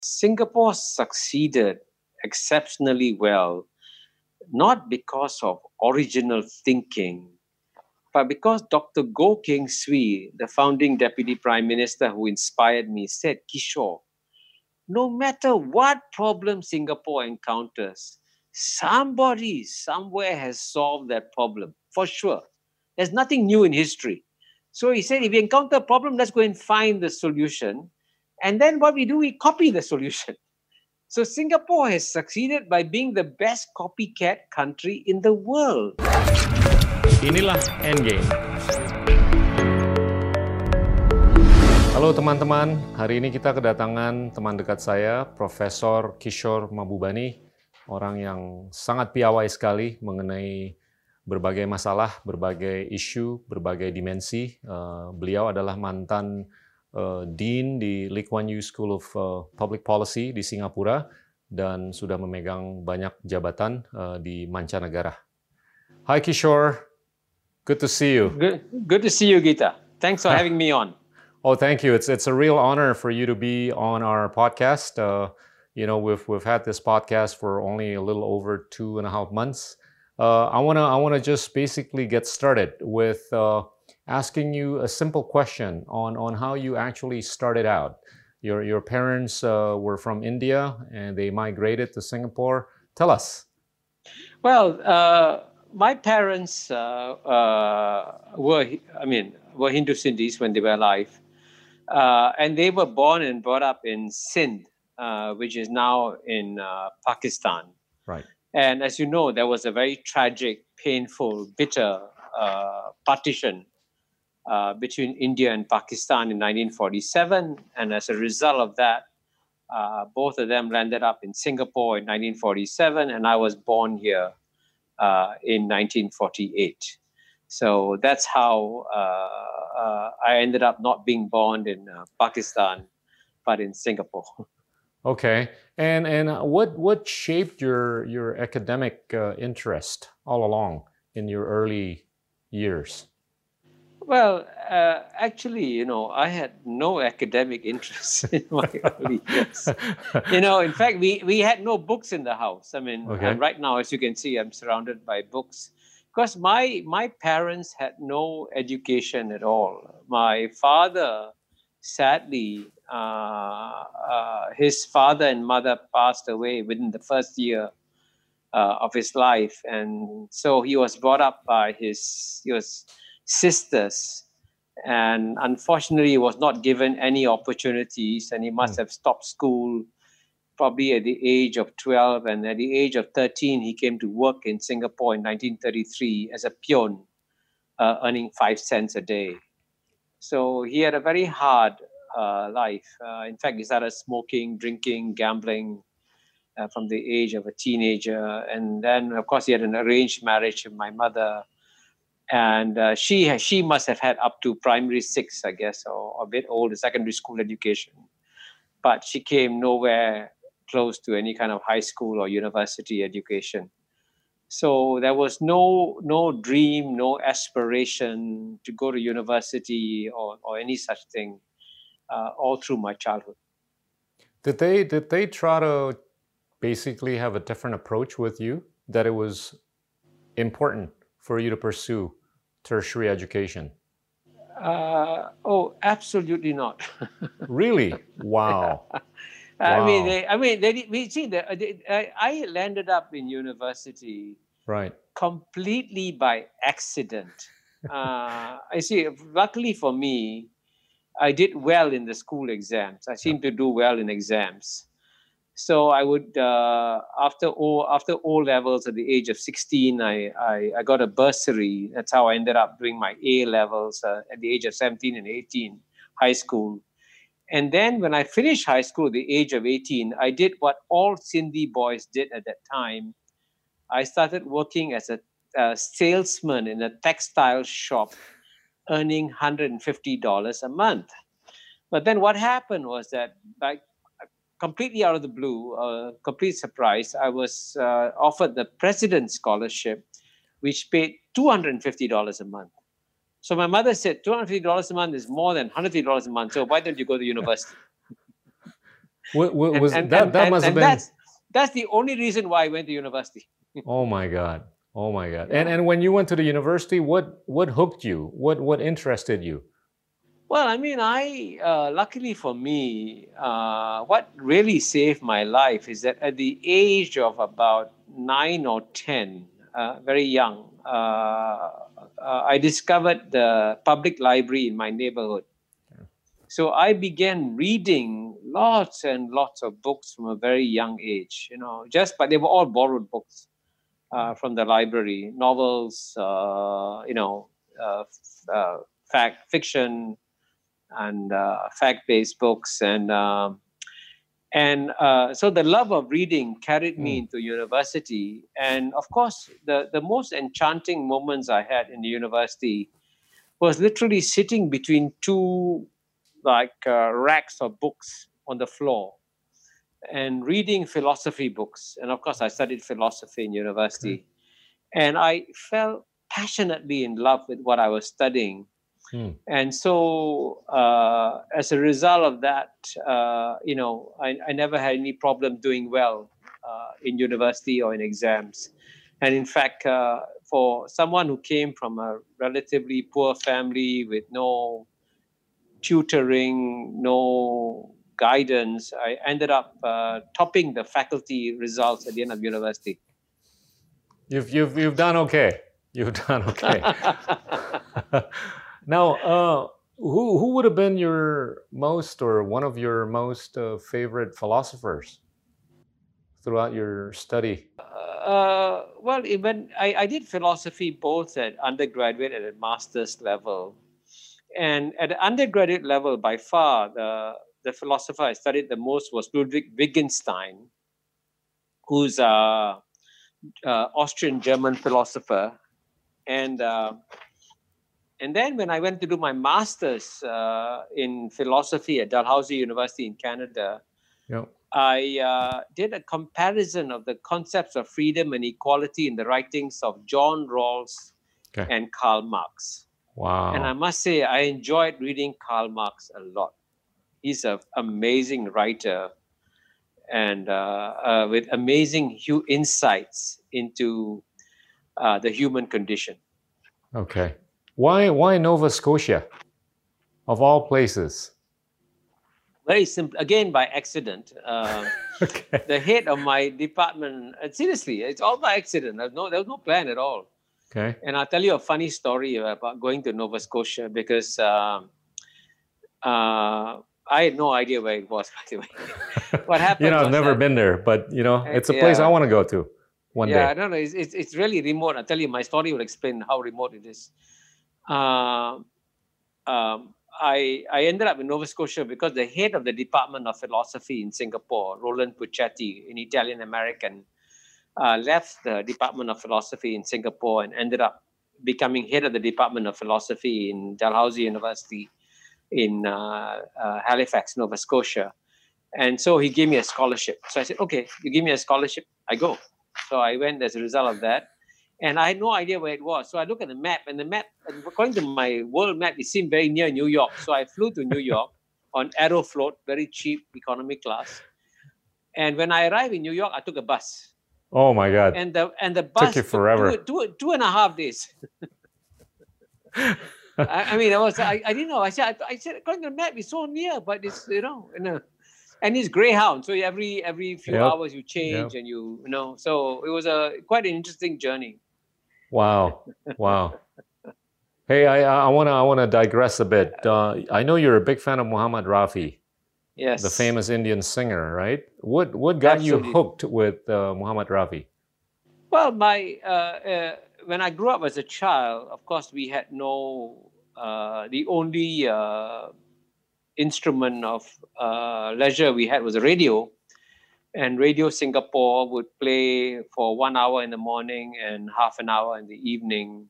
Singapore succeeded exceptionally well, not because of original thinking, but because Dr. Goh Keng Swee, the founding deputy prime minister who inspired me, said, Kishore, no matter what problem Singapore encounters, somebody somewhere has solved that problem for sure. There's nothing new in history. So he said, if you encounter a problem, let's go and find the solution. And then what we do, we copy the solution. So Singapore has succeeded by being the best copycat country in the world. Inilah Endgame. Halo teman-teman, hari ini kita kedatangan teman dekat saya, Profesor Kishore Mabubani, orang yang sangat piawai sekali mengenai berbagai masalah, berbagai isu, berbagai dimensi. Uh, beliau adalah mantan uh, Dean di Lee Kuan Yew School of uh, Public Policy di Singapura dan sudah memegang banyak jabatan uh, di mancanegara. Hi Kishore, good to see you. Good, good to see you, Gita. Thanks for having me on. Oh, thank you. It's it's a real honor for you to be on our podcast. Uh, you know, we've we've had this podcast for only a little over two and a half months. Uh, I wanna I wanna just basically get started with uh, asking you a simple question on on how you actually started out. Your your parents uh, were from India and they migrated to Singapore. Tell us. Well, uh, my parents uh, uh, were I mean were Hindu Sindhis when they were alive, and they were born and brought up in Sindh, which is now in Pakistan. Right. And as you know, there was a very tragic, painful, bitter partition uh, between India and Pakistan in 1947. And as a result of that, uh, both of them landed up in Singapore in 1947, and I was born here uh, in 1948. So that's how uh, uh, I ended up not being born in Pakistan, but in Singapore. Okay, and and what what shaped your your academic interest all along in your early years? Well, uh, actually, you know, I had no academic interest in my early years. you know, in fact, we, we had no books in the house. I mean, okay. right now, as you can see, I'm surrounded by books because my my parents had no education at all. My father, sadly, uh, uh, his father and mother passed away within the first year uh, of his life, and so he was brought up by his he was sisters. And unfortunately he was not given any opportunities and he must mm. have stopped school probably at the age of 12 and at the age of 13 he came to work in singapore in 1933 as a peon uh, earning five cents a day. So he had a very hard uh, life. Uh, in fact he started smoking drinking gambling uh, from the age of a teenager. And then of course he had an arranged marriage with my mother and uh, she she must have had up to primary six, I guess, or, or a bit older secondary school education, but she came nowhere close to any kind of high school or university education. So there was no no dream, no aspiration to go to university or, or any such thing, uh, all through my childhood. Did they did they try to basically have a different approach with you? That it was important for you to pursue tertiary education? Uh, oh, absolutely not. really? Wow. wow. I mean, they, I mean, they, we see that I, I landed up in university right completely by accident. uh, I see. Luckily for me, I did well in the school exams. I seemed to do well in exams. So I would uh, after O after O levels at the age of 16, I, I, I got a bursary. That's how I ended up doing my A levels uh, at the age of 17 and 18, high school. And then when I finished high school at the age of 18, I did what all Sindhi boys did at that time. I started working as a, a salesman in a textile shop, earning $150 a month. But then what happened was that by completely out of the blue, uh, complete surprise, I was uh, offered the President's Scholarship, which paid $250 a month. So my mother said, $250 a month is more than $150 a month. So why don't you go to university? What, what was and, that? And, that must have been. That's, that's the only reason why I went to university. oh my God! Oh my God! And and when you went to the university, what what hooked you? What what interested you? Well, I mean, I uh, luckily for me, uh, what really saved my life is that at the age of about nine or ten, uh, very young, uh, uh, I discovered the public library in my neighborhood. So I began reading lots and lots of books from a very young age. You know, just but they were all borrowed books uh, from the library, novels, you know, fact fiction and uh, fact-based books and um, and uh, so the love of reading carried me mm. into university and of course the, the most enchanting moments i had in the university was literally sitting between two like uh, racks of books on the floor and reading philosophy books and of course i studied philosophy in university mm. and i fell passionately in love with what i was studying Hmm. And so, uh, as a result of that, uh, you know, I, I, never had any problem doing well uh, in university or in exams. And in fact, uh, for someone who came from a relatively poor family with no tutoring, no guidance, I ended up uh, topping the faculty results at the end of university. You've, you've, you've done okay. You've done okay. Now, uh, who who would have been your most or one of your most uh, favorite philosophers throughout your study? Uh, well, even I, I did philosophy both at undergraduate and at master's level, and at the undergraduate level, by far the the philosopher I studied the most was Ludwig Wittgenstein, who's a, a Austrian German philosopher, and uh, and then when I went to do my master's uh, in philosophy at Dalhousie University in Canada, yep. I uh, did a comparison of the concepts of freedom and equality in the writings of John Rawls okay. and Karl Marx. Wow. And I must say, I enjoyed reading Karl Marx a lot. He's an amazing writer and uh, uh with amazing hu- insights into uh, the human condition. Okay. Why, why Nova Scotia, of all places? Very simple. Again, by accident. Uh, okay. The head of my department. Uh, seriously, it's all by accident. There's no, there was no plan at all. Okay. And I'll tell you a funny story about going to Nova Scotia because um, uh, I had no idea where it was. By the way, what happened? you know, I've never that, been there, but you know, it's a place. I want to go to one yeah, day. Yeah, I don't know. It's, it's, it's really remote. I'll tell you, my story will explain how remote it is uh, um, I, I ended up in Nova Scotia because the head of the Department of Philosophy in Singapore, Roland Puccetti, an Italian American, uh, left the Department of Philosophy in Singapore and ended up becoming head of the Department of Philosophy in Dalhousie University in uh, uh, Halifax, Nova Scotia. And so he gave me a scholarship. So I said, okay, you give me a scholarship, I go. So I went as a result of that and I had no idea where it was. So I looked at the map, and the map, according to my world map, it seemed very near New York. So I flew to New York on Aeroflot, very cheap economy class. And when I arrived in New York, I took a bus. Oh my God! And the and the bus took you forever. Two, two, two and a half days. I, I, mean, I was I, I didn't know. I said I, I said according to the map, it's so near, but it's you know, you uh, know and it's greyhound so every every few yep. hours you change yep. and you, you know so it was a quite an interesting journey Wow, wow. hey, I I want to I want to digress a bit. Uh, I know you're a big fan of Muhammad Rafi. Yes. The famous Indian singer, right? What what got Absolutely. you hooked with uh, Muhammad Rafi? Well, my uh, uh, when I grew up as a child, of course, we had no uh, the only uh, instrument of leisure we had was a radio and Radio Singapore would play for one hour in the morning and half an hour in the evening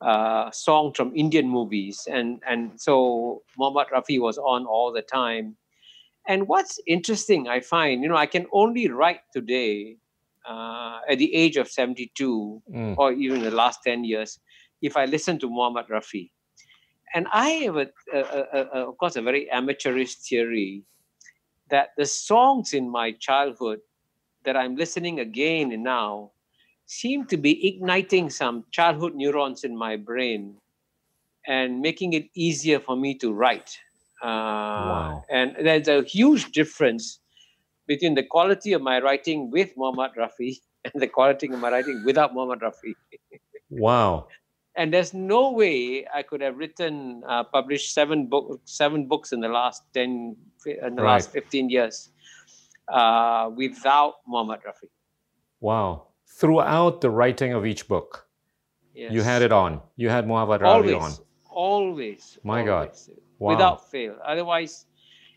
uh, songs from Indian movies. And, and so Muhammad Rafi was on all the time. And what's interesting, I find, you know, I can only write today uh, at the age of 72 mm. or even the last 10 years if I listen to Muhammad Rafi. And I have, a, a, a, of course, a very amateurish theory that the songs in my childhood that I'm listening again and now seem to be igniting some childhood neurons in my brain and making it easier for me to write. Uh, wow. And there's a huge difference between the quality of my writing with Muhammad Rafi and the quality of my writing without Muhammad Rafi. wow. And there's no way I could have written, uh, published seven book, seven books in the last ten, in the right. last fifteen years, uh, without Muhammad Rafi. Wow! Throughout the writing of each book, yes. you had it on. You had Muhammad Rafi on. Always. My always. God. Wow. Without fail. Otherwise,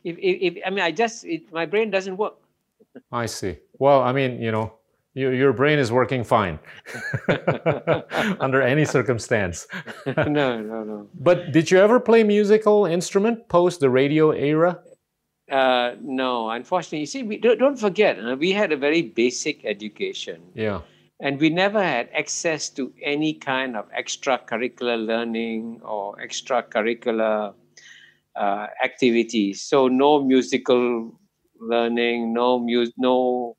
if, if, if I mean, I just it, my brain doesn't work. I see. Well, I mean, you know, your, your brain is working fine under any circumstance. no, no, no. But did you ever play musical instrument post the radio era? Uh, no, unfortunately. You see, we don't, don't forget, uh, we had a very basic education. Yeah. And we never had access to any kind of extracurricular learning or extracurricular uh, activities. So no musical learning, no mu- no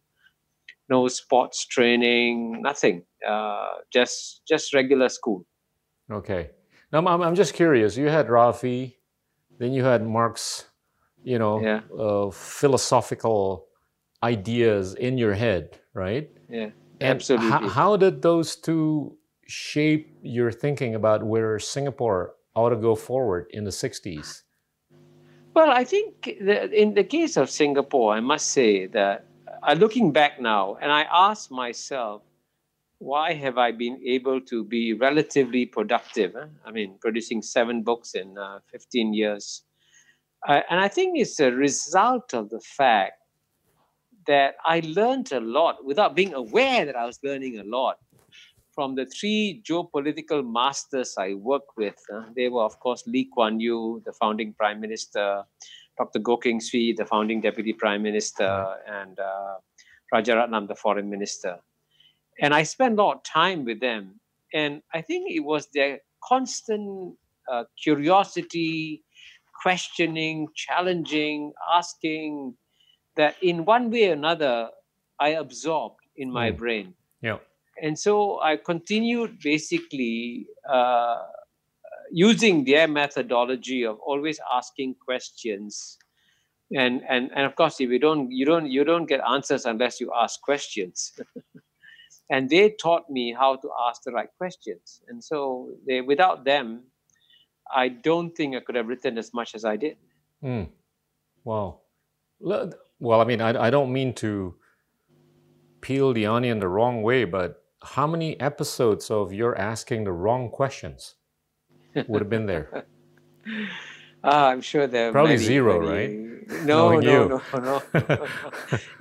no sports training, nothing. Uh, just just regular school. Okay. Now I'm I'm just curious. You had Rafi, then you had Marx, you know, yeah. uh, philosophical ideas in your head, right? Yeah. And absolutely. H- how did those two shape your thinking about where Singapore ought to go forward in the 60s? Well, I think in the case of Singapore, I must say that uh, looking back now, and I ask myself, why have I been able to be relatively productive? I mean, producing seven books in uh, 15 years. Uh, and I think it's a result of the fact that I learned a lot without being aware that I was learning a lot from the three geopolitical masters I work with. Uh, they were, of course, Lee Kuan Yew, the founding prime minister, Dr. Goh Keng Swee, the founding deputy prime minister, and uh, Rajaratnam, the foreign minister. And I spent a lot of time with them. And I think it was their constant uh, curiosity, questioning, challenging, asking that in one way or another, I absorbed in my mm. brain. Yeah and so I continued basically uh, using their methodology of always asking questions. And, and, and of course, if you don't, you don't, you don't get answers unless you ask questions. and they taught me how to ask the right questions. And so they, without them, I don't think I could have written as much as I did. Mm. Wow. Well, I mean, I, I don't mean to peel the onion the wrong way, but how many episodes of you're asking the wrong questions would have been there? Uh, I'm sure there probably many, zero, many... right? No, no, no, no,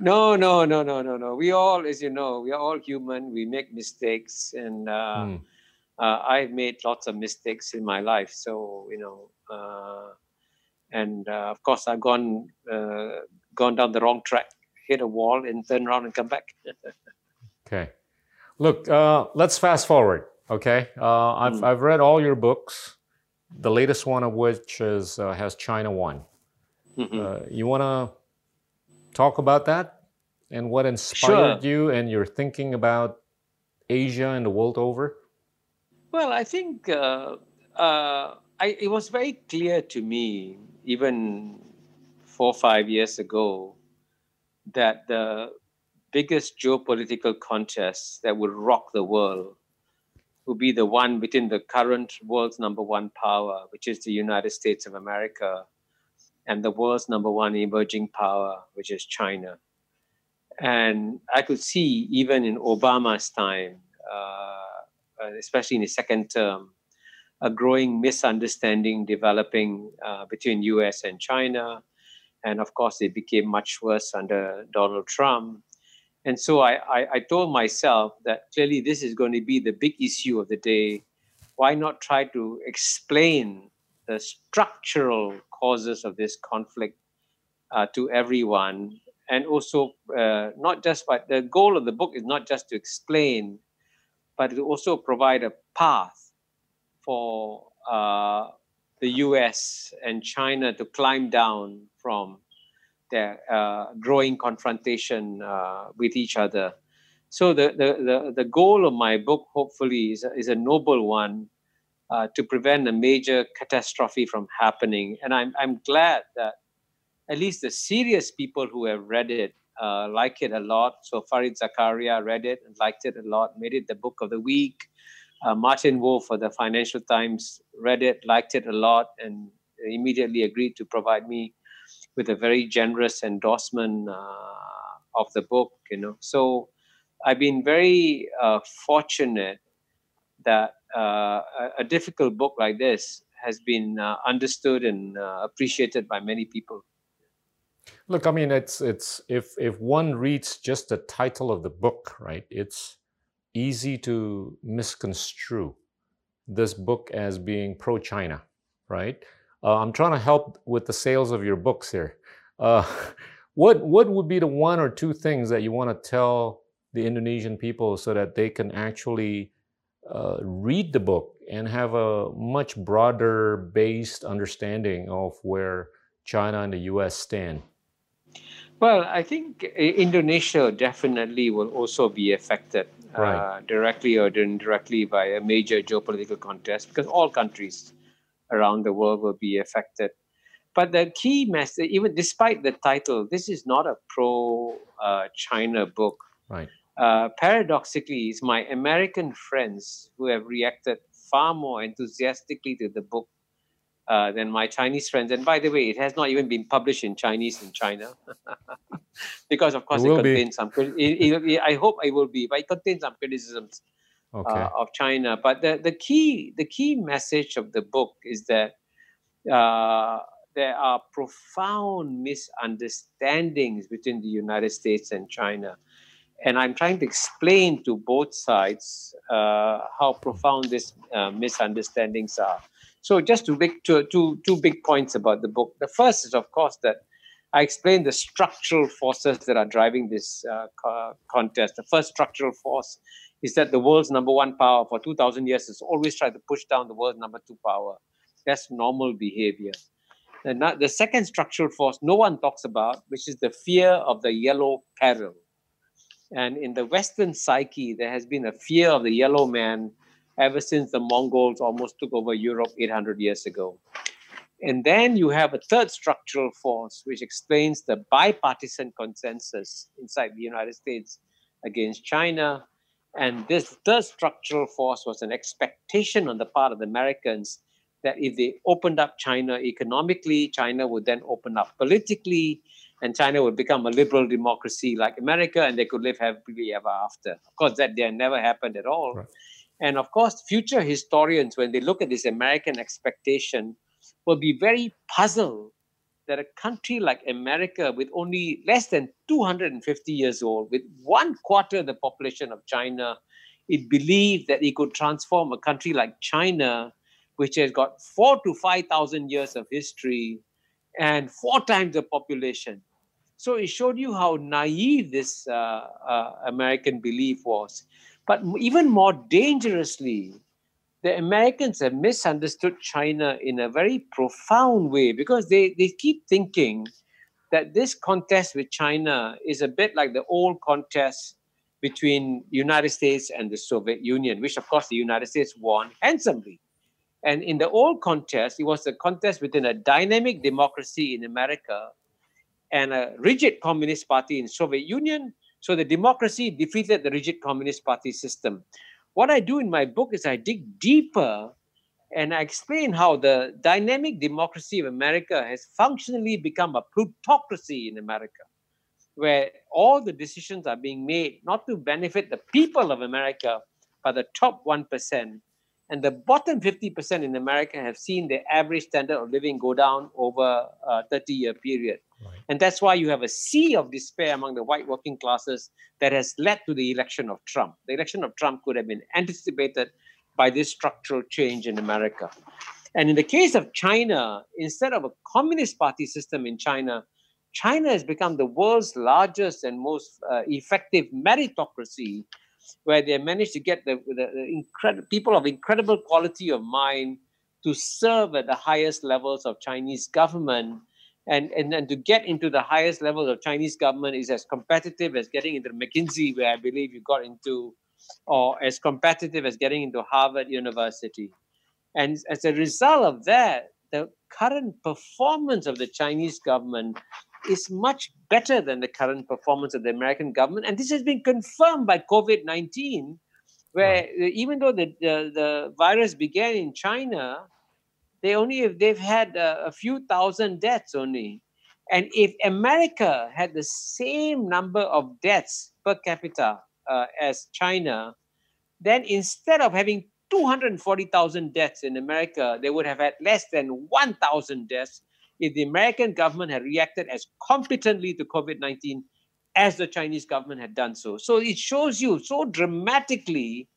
no, no, no, no, no, no. We all, as you know, we are all human. We make mistakes, and uh, mm. uh, I've made lots of mistakes in my life. So you know, uh, and uh, of course, I've gone uh, gone down the wrong track, hit a wall, and turn around and come back. okay. Look, uh, let's fast forward. Okay, uh, I've mm. I've read all your books. The latest one of which is uh, has China Won. Mm-hmm. Uh, you want to talk about that and what inspired sure. you and your thinking about Asia and the world over? Well, I think uh, uh, I, it was very clear to me, even four or five years ago, that the biggest geopolitical contest that would rock the world will be the one within the current world's number one power, which is the United States of America, and the world's number one emerging power, which is China. And I could see even in Obama's time, uh, especially in his second term, a growing misunderstanding developing uh, between US and China. And of course, it became much worse under Donald Trump. And so I, I, I, told myself that clearly this is going to be the big issue of the day. Why not try to explain the structural causes of this conflict uh, to everyone? And also, uh, not just, but the goal of the book is not just to explain, but to also provide a path for uh, the US and China to climb down from their uh, growing confrontation uh, with each other. So the, the, the, the, goal of my book, hopefully, is is a noble one uh, to prevent a major catastrophe from happening. And I'm, I'm glad that at least the serious people who have read it uh, like it a lot. So Fareed Zakaria read it and liked it a lot, made it the book of the week. Uh, Martin Wolf of the Financial Times read it, liked it a lot, and immediately agreed to provide me with a very generous endorsement uh, of the book. You know, so I've been very uh, fortunate that uh, a, difficult book like this has been uh, understood and uh, appreciated by many people. Look, I mean, it's it's if if one reads just the title of the book, right? It's easy to misconstrue this book as being pro-China, right? Uh, I'm trying to help with the sales of your books here. Uh, what what would be the one or two things that you want to tell the Indonesian people so that they can actually uh, read the book and have a much broader based understanding of where China and the U.S. stand? Well, I think Indonesia definitely will also be affected right. uh, directly or indirectly by a major geopolitical contest because all countries around the world will be affected. But the key message, even despite the title, this is not a pro uh, China book. Right. Uh, paradoxically, it's my American friends who have reacted far more enthusiastically to the book uh, than my Chinese friends. And by the way, it has not even been published in Chinese in China, because of course it, it contains be. some. It, it, I hope it will be, but it contains some criticisms okay. uh, of China. But the, the key the key message of the book is that uh, there are profound misunderstandings between the United States and China. And I'm trying to explain to both sides uh, how profound these uh, misunderstandings are. So just two big two, two, two big points about the book. The first is, of course, that I explain the structural forces that are driving this uh, co- contest. The first structural force is that the world's number one power for 2,000 years has always tried to push down the world's number two power. That's normal behavior. And the second structural force no one talks about, which is the fear of the yellow peril. And in the Western psyche, there has been a fear of the yellow man ever since the Mongols almost took over Europe 800 years ago. And then you have a third structural force, which explains the bipartisan consensus inside the United States against China. And this third structural force was an expectation on the part of the Americans that if they opened up China economically, China would then open up politically, and China would become a liberal democracy like America, and they could live happily ever after. Of course, that never happened at all. Right. And of course, future historians, when they look at this American expectation, will be very puzzled that a country like America, with only less than 250 years old, with one quarter the population of China, it believed that it could transform a country like China, which has got four to 5,000 years of history and four times the population. So it showed you how naive this uh, uh, American belief was. But even more dangerously, the Americans have misunderstood China in a very profound way because they, they keep thinking that this contest with China is a bit like the old contest between United States and the Soviet Union, which of course the United States won handsomely. And in the old contest, it was a contest between a dynamic democracy in America and a rigid communist party in Soviet Union so the democracy defeated the rigid Communist Party system. What I do in my book is I dig deeper and I explain how the dynamic democracy of America has functionally become a plutocracy in America, where all the decisions are being made not to benefit the people of America, but the top 1%. And the bottom 50% in America have seen their average standard of living go down over a 30 year period. Right. And that's why you have a sea of despair among the white working classes that has led to the election of Trump. The election of Trump could have been anticipated by this structural change in America. And in the case of China, instead of a communist party system in China, China has become the world's largest and most uh, effective meritocracy, where they managed to get the, the, the people of incredible quality of mind to serve at the highest levels of Chinese government And, and, and to get into the highest levels of Chinese government is as competitive as getting into McKinsey, where I believe you got into, or as competitive as getting into Harvard University. And as a result of that, the current performance of the Chinese government is much better than the current performance of the American government. And this has been confirmed by COVID 19, where right. even though the, the, the, virus began in China, they only have, they've had a, a few thousand deaths only. And if America had the same number of deaths per capita uh, as China, then instead of having 240,000 deaths in America, they would have had less than 1,000 deaths if the American government had reacted as competently to COVID 19 as the Chinese government had done so. So it shows you so dramatically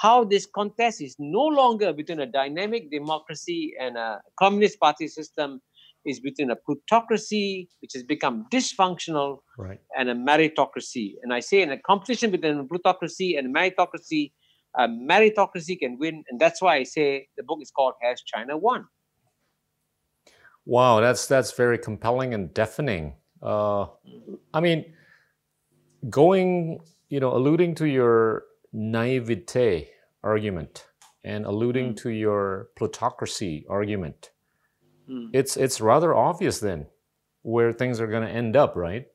how this contest is no longer between a dynamic democracy and a communist party system is between a plutocracy which has become dysfunctional right. and a meritocracy and i say in a competition between a plutocracy and a meritocracy a meritocracy can win and that's why i say the book is called has china won Wow, that's that's very compelling and deafening. Uh, I mean, going, you know, alluding to your naivete argument and alluding mm. to your plutocracy argument, mm. it's it's rather obvious then where things are going to end up, right?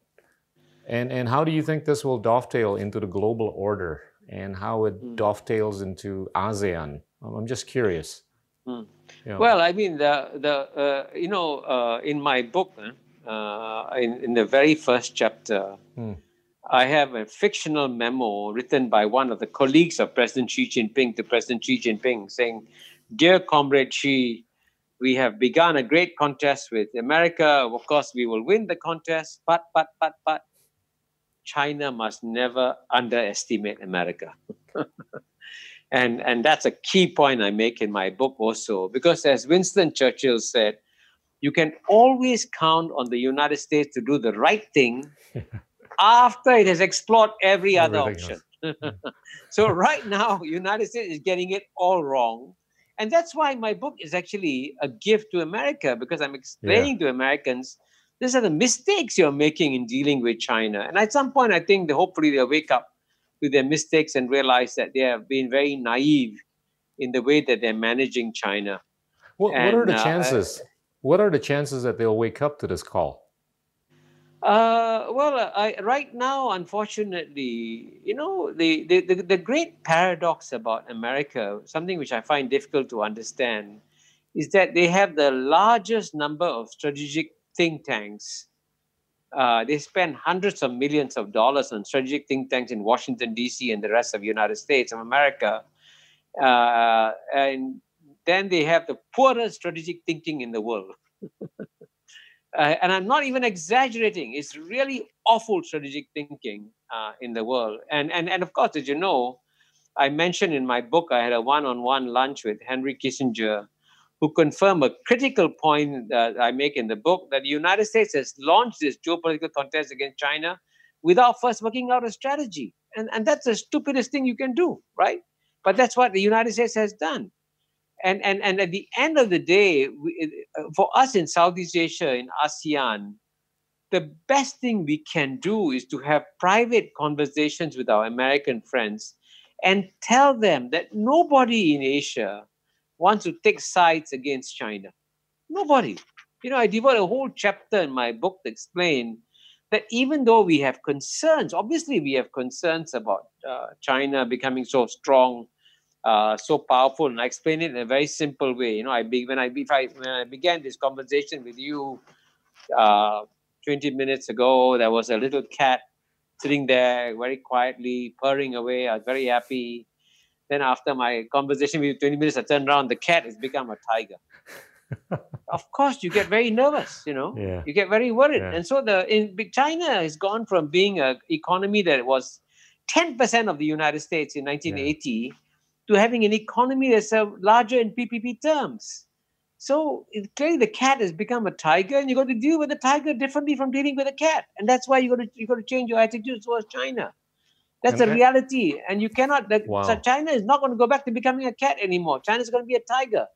And and how do you think this will dovetail into the global order and how it mm. dovetails into ASEAN? I'm just curious. Yeah. Well, I mean, the the uh, you know, uh, in my book, uh, in in the very first chapter, hmm. I have a fictional memo written by one of the colleagues of President Xi Jinping to President Xi Jinping, saying, "Dear Comrade Xi." We have begun a great contest with America. Of course, we will win the contest, but, but, but, but, China must never underestimate America. And, and that's a key point I make in my book also, because as Winston Churchill said, you can always count on the United States to do the right thing after it has explored every other option. Hmm. so right now, United States is getting it all wrong. And that's why my book is actually a gift to America, because I'm explaining yeah. to Americans these are the mistakes you're making in dealing with China. And at some point, I think that hopefully they'll wake up to their mistakes and realize that they have been very naive in the way that they're managing China. What, and, what are the uh, chances? Uh, what are the chances that they'll wake up to this call? Uh, well, I, right now, unfortunately, you know, the, the, the, the, great paradox about America, something which I find difficult to understand, is that they have the largest number of strategic think tanks uh, they spend hundreds of millions of dollars on strategic think tanks in Washington D.C. and the rest of the United States of America, uh, and then they have the poorest strategic thinking in the world. uh, and I'm not even exaggerating; it's really awful strategic thinking uh, in the world. And and and of course, as you know, I mentioned in my book, I had a one-on-one lunch with Henry Kissinger who confirm a critical point that I make in the book that the United States has launched this geopolitical contest against China without first working out a strategy. And, and that's the stupidest thing you can do, right? But that's what the United States has done. And, and, and at the end of the day, we, uh, for us in Southeast Asia, in ASEAN, the best thing we can do is to have private conversations with our American friends and tell them that nobody in Asia wants to take sides against China. Nobody. You know, I devote a whole chapter in my book to explain that even though we have concerns, obviously we have concerns about uh, China becoming so strong, uh, so powerful, and I explain it in a very simple way. You know, I be, when I if I when I began this conversation with you uh, 20 minutes ago, there was a little cat sitting there very quietly purring away. I was very happy. Then after my conversation with you, 20 minutes, I turned around, the cat has become a tiger. of course, you get very nervous, you know, yeah. you get very worried. Yeah. And so the in China has gone from being an economy that was 10% of the United States in 1980 yeah. to having an economy that's larger in PPP terms. So it, clearly, the cat has become a tiger, and you got to deal with the tiger differently from dealing with a cat, and that's why you got to you got to change your attitude towards China. That's okay. a reality, and you cannot. The, wow. So China is not going to go back to becoming a cat anymore. China is going to be a tiger,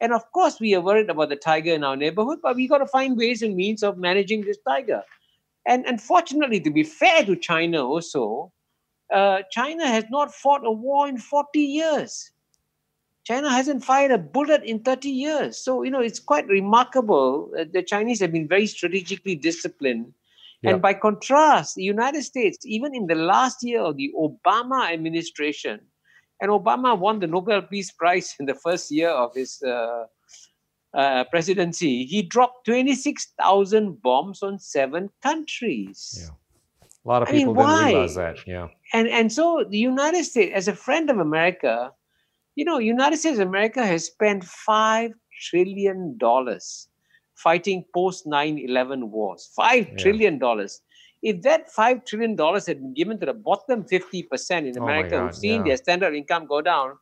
And of course, we are worried about the tiger in our neighborhood, but we got to find ways and means of managing this tiger. And unfortunately, to be fair to China also, uh, China has not fought a war in 40 years. China hasn't fired a bullet in 30 years. So, you know, it's quite remarkable. Uh, the Chinese have been very strategically disciplined. Yeah. And by contrast, the United States, even in the last year of the Obama administration, and Obama won the Nobel Peace Prize in the first year of his uh, uh, presidency, he dropped 26,000 bombs on seven countries. Yeah. A lot of I people mean, didn't realize that. Yeah. And and so the United States, as a friend of America, you know, United States of America has spent five trillion dollars fighting post 9-11 wars. Five yeah. trillion dollars. If that five trillion dollars had been given to the bottom 50% in oh America oh who've seen yeah. their standard income go down,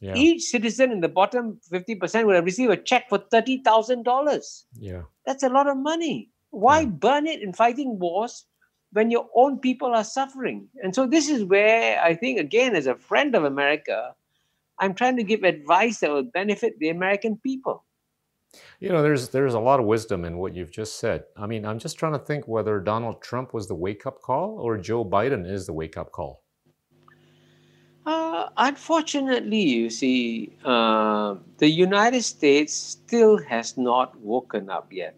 yeah. each citizen in the bottom 50% would have received a check for $30,000. Yeah. That's a lot of money. Why burn it in fighting wars when your own people are suffering? And so this is where I think, again, as a friend of America, I'm trying to give advice that will benefit the American people. You know, there's there's a lot of wisdom in what you've just said. I mean, I'm just trying to think whether Donald Trump was the wake up call or Joe Biden is the wake up call. Uh, unfortunately, you see, uh, the United States still has not woken up yet.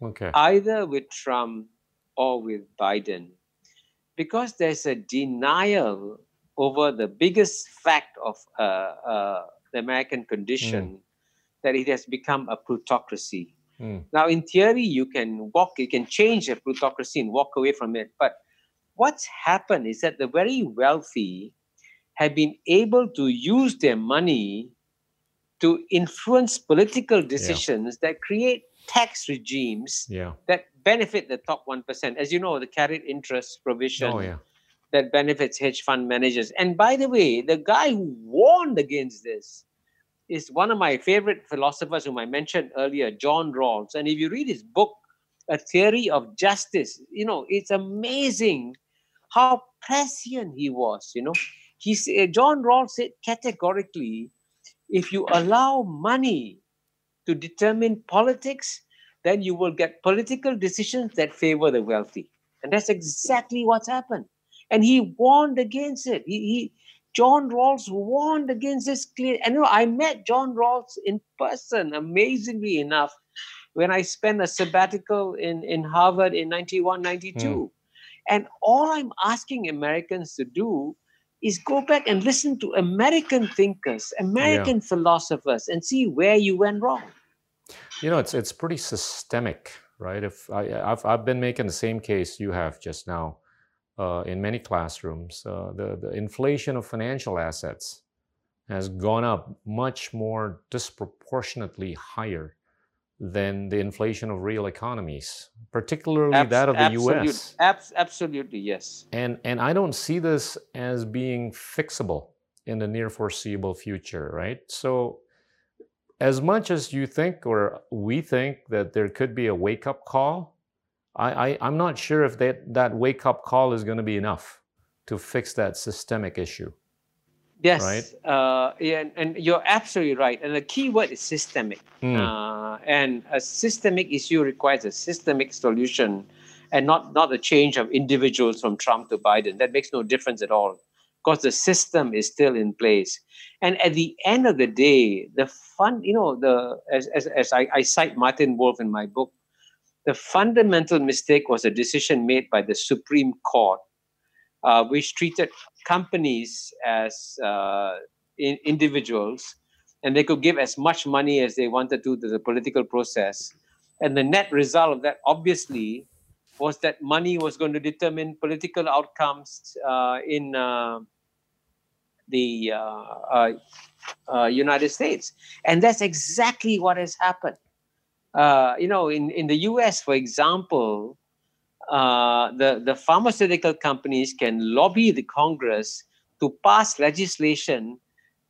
Okay. Either with Trump or with Biden, because there's a denial over the biggest fact of uh, uh, the American condition mm. That it has become a plutocracy. Mm. Now, in theory, you can walk, you can change a plutocracy and walk away from it. But what's happened is that the very wealthy have been able to use their money to influence political decisions yeah. that create tax regimes yeah. that benefit the top 1%. As you know, the carried interest provision oh, yeah that benefits hedge fund managers. And by the way, the guy who warned against this is one of my favorite philosophers whom I mentioned earlier, John Rawls. And if you read his book, A Theory of Justice, you know, it's amazing how prescient he was. You know, he said, eh, John Rawls said categorically, if you allow money to determine politics, then you will get political decisions that favor the wealthy. And that's exactly what's happened and he warned against it. He John Rawls warned against this clear. And you know, I met John Rawls in person, amazingly enough, when I spent a sabbatical in, in Harvard in 91, 92. Mm. And all I'm asking Americans to do is go back and listen to American thinkers, American yeah. philosophers, and see where you went wrong. You know, it's it's pretty systemic, right? If I, I've I've been making the same case you have just now uh, in many classrooms, uh, the, the inflation of financial assets has gone up much more disproportionately higher than the inflation of real economies, particularly Abs- that of the absolute, US. Abs- absolutely, yes. And, and I don't see this as being fixable in the near foreseeable future, right? So, as much as you think or we think that there could be a wake up call I, I, am not sure if that, that wake up call is going to be enough to fix that systemic issue. Yes, right? Uh, yeah, and, you're absolutely right. And the key word is systemic. Mm. Uh, and a systemic issue requires a systemic solution and not, not a change of individuals from Trump to Biden. That makes no difference at all because the system is still in place. And at the end of the day, the fun, you know, the as, as, as I, I cite Martin Wolf in my book, the fundamental mistake was a decision made by the Supreme Court, uh, which treated companies as uh, in individuals, and they could give as much money as they wanted to to the political process. And the net result of that, obviously, was that money was going to determine political outcomes uh, in uh, the uh, uh, United States. And that's exactly what has happened uh, you know, in, in the US, for example, uh, the, the pharmaceutical companies can lobby the Congress to pass legislation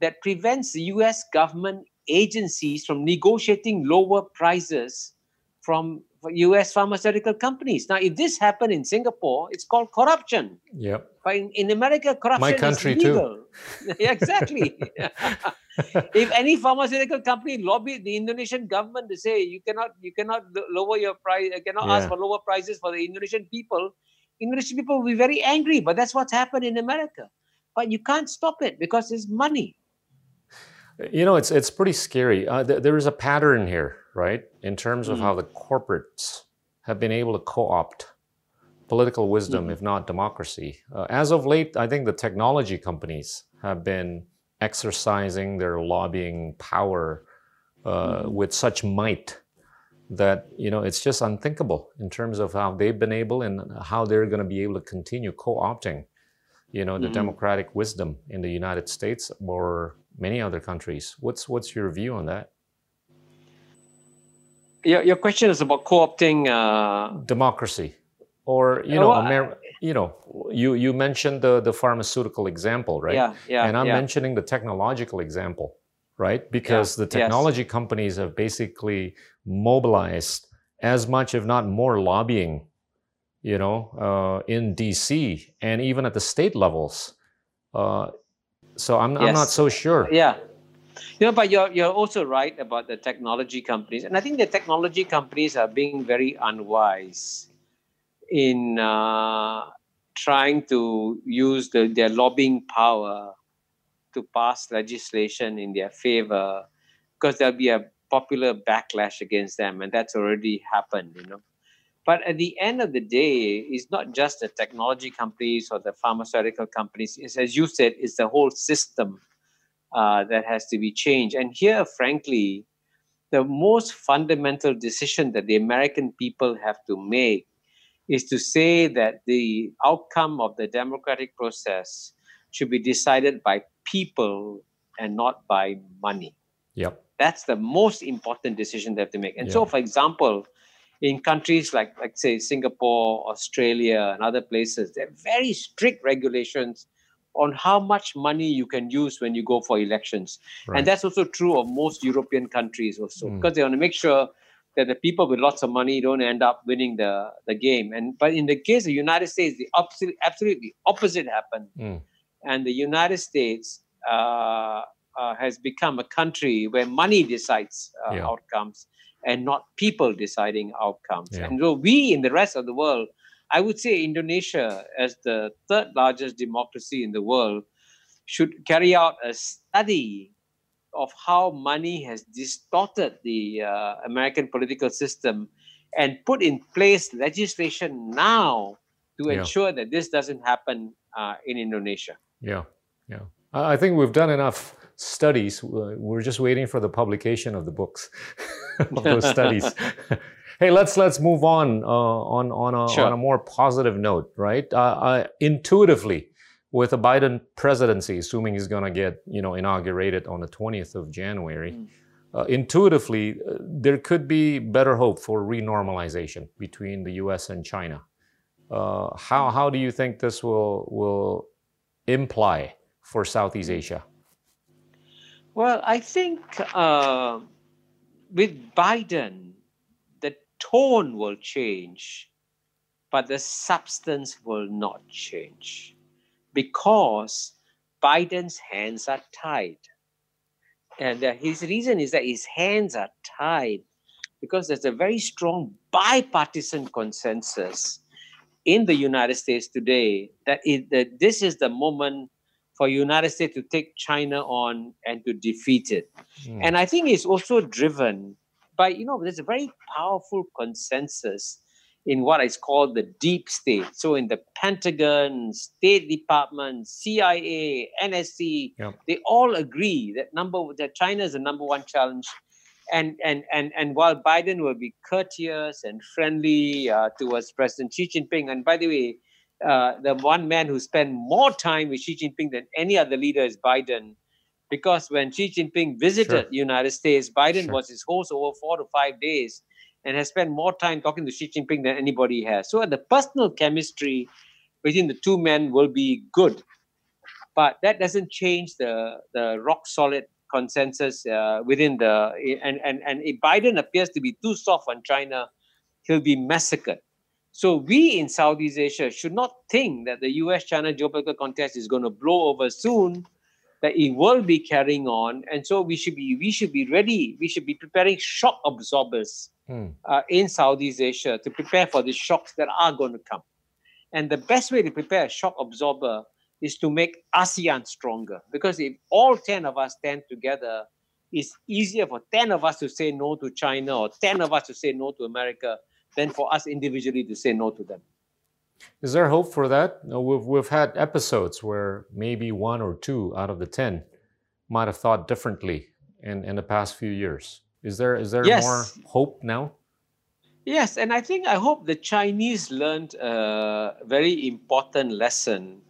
that prevents the US government agencies from negotiating lower prices from US pharmaceutical companies. Now, if this happened in Singapore, it's called corruption. Yeah. But in, in America, corruption My country is legal. too. exactly. if any pharmaceutical company lobbied the Indonesian government to say you cannot you cannot lower your price, you cannot yeah. ask for lower prices for the Indonesian people, Indonesian people will be very angry. But that's what's happened in America. But you can't stop it because it's money. You know, it's it's pretty scary. Uh, th- there is a pattern here, right, in terms of mm. how the corporates have been able to co-opt political wisdom, mm-hmm. if not democracy. Uh, as of late, I think the technology companies have been exercising their lobbying power uh, mm-hmm. with such might that you know it's just unthinkable in terms of how they've been able and how they're going to be able to continue co-opting you know the mm-hmm. democratic wisdom in the united states or many other countries what's what's your view on that your, your question is about co-opting uh... democracy or you know, Amer- you know, you you mentioned the the pharmaceutical example, right? Yeah, yeah. And I'm yeah. mentioning the technological example, right? Because yeah, the technology yes. companies have basically mobilized as much, if not more, lobbying, you know, uh, in DC and even at the state levels. Uh, so I'm yes. I'm not so sure. Yeah. You know, but you're you're also right about the technology companies, and I think the technology companies are being very unwise in uh, trying to use the, their lobbying power to pass legislation in their favor because there'll be a popular backlash against them and that's already happened you know but at the end of the day it's not just the technology companies or the pharmaceutical companies it's, as you said it's the whole system uh, that has to be changed and here frankly the most fundamental decision that the american people have to make is to say that the outcome of the democratic process should be decided by people and not by money. Yep. That's the most important decision they have to make. And yep. so, for example, in countries like, like say, Singapore, Australia, and other places, there are very strict regulations on how much money you can use when you go for elections. Right. And that's also true of most European countries also, mm. because they want to make sure that the people with lots of money don't end up winning the, the game. And but in the case of the United States, the absolute, absolutely opposite happened. Mm. And the United States uh, uh, has become a country where money decides uh, yeah. outcomes and not people deciding outcomes. Yeah. And so we in the rest of the world, I would say Indonesia, as the third largest democracy in the world, should carry out a study of how money has distorted the uh, American political system and put in place legislation now to yeah. ensure that this doesn't happen uh, in Indonesia. Yeah, yeah. I think we've done enough studies. We're just waiting for the publication of the books of those studies. hey, let's let's move on uh, on on a, sure. on a more positive note, right? Uh, intuitively, with a Biden presidency, assuming he's going to get you know inaugurated on the 20th of January, mm. uh, intuitively uh, there could be better hope for renormalization between the U.S. and China. Uh, how how do you think this will will imply for Southeast Asia? Well, I think uh, with Biden, the tone will change, but the substance will not change because Biden's hands are tied. And uh, his reason is that his hands are tied because there's a very strong bipartisan consensus in the United States today that, it, that this is the moment for United States to take China on and to defeat it. Mm. And I think it's also driven by, you know, there's a very powerful consensus in what is called the deep state. So in the Pentagon, State Department, CIA, NSC, yep. they all agree that number that China is the number one challenge. And and and and while Biden will be courteous and friendly uh, towards President Xi Jinping, and by the way, uh, the one man who spent more time with Xi Jinping than any other leader is Biden, because when Xi Jinping visited sure. the United States, Biden sure. was his host over four to five days and has spent more time talking to Xi Jinping than anybody has. So the personal chemistry between the two men will be good. But that doesn't change the, the rock solid consensus uh, within the and, and and if Biden appears to be too soft on China, he'll be massacred. So we in Southeast Asia should not think that the US-China geopolitical contest is going to blow over soon, that it will be carrying on. And so we should be we should be ready. We should be preparing shock absorbers hmm. uh, in Southeast Asia to prepare for the shocks that are going to come. And the best way to prepare a shock absorber is to make ASEAN stronger. Because if all 10 of us stand together, it's easier for 10 of us to say no to China or 10 of us to say no to America than for us individually to say no to them. Is there hope for that? We've, we've had episodes where maybe one or two out of the 10 might have thought differently in, in the past few years. Is there, is there yes. more hope now? Yes, and I think I hope the Chinese learned a very important lesson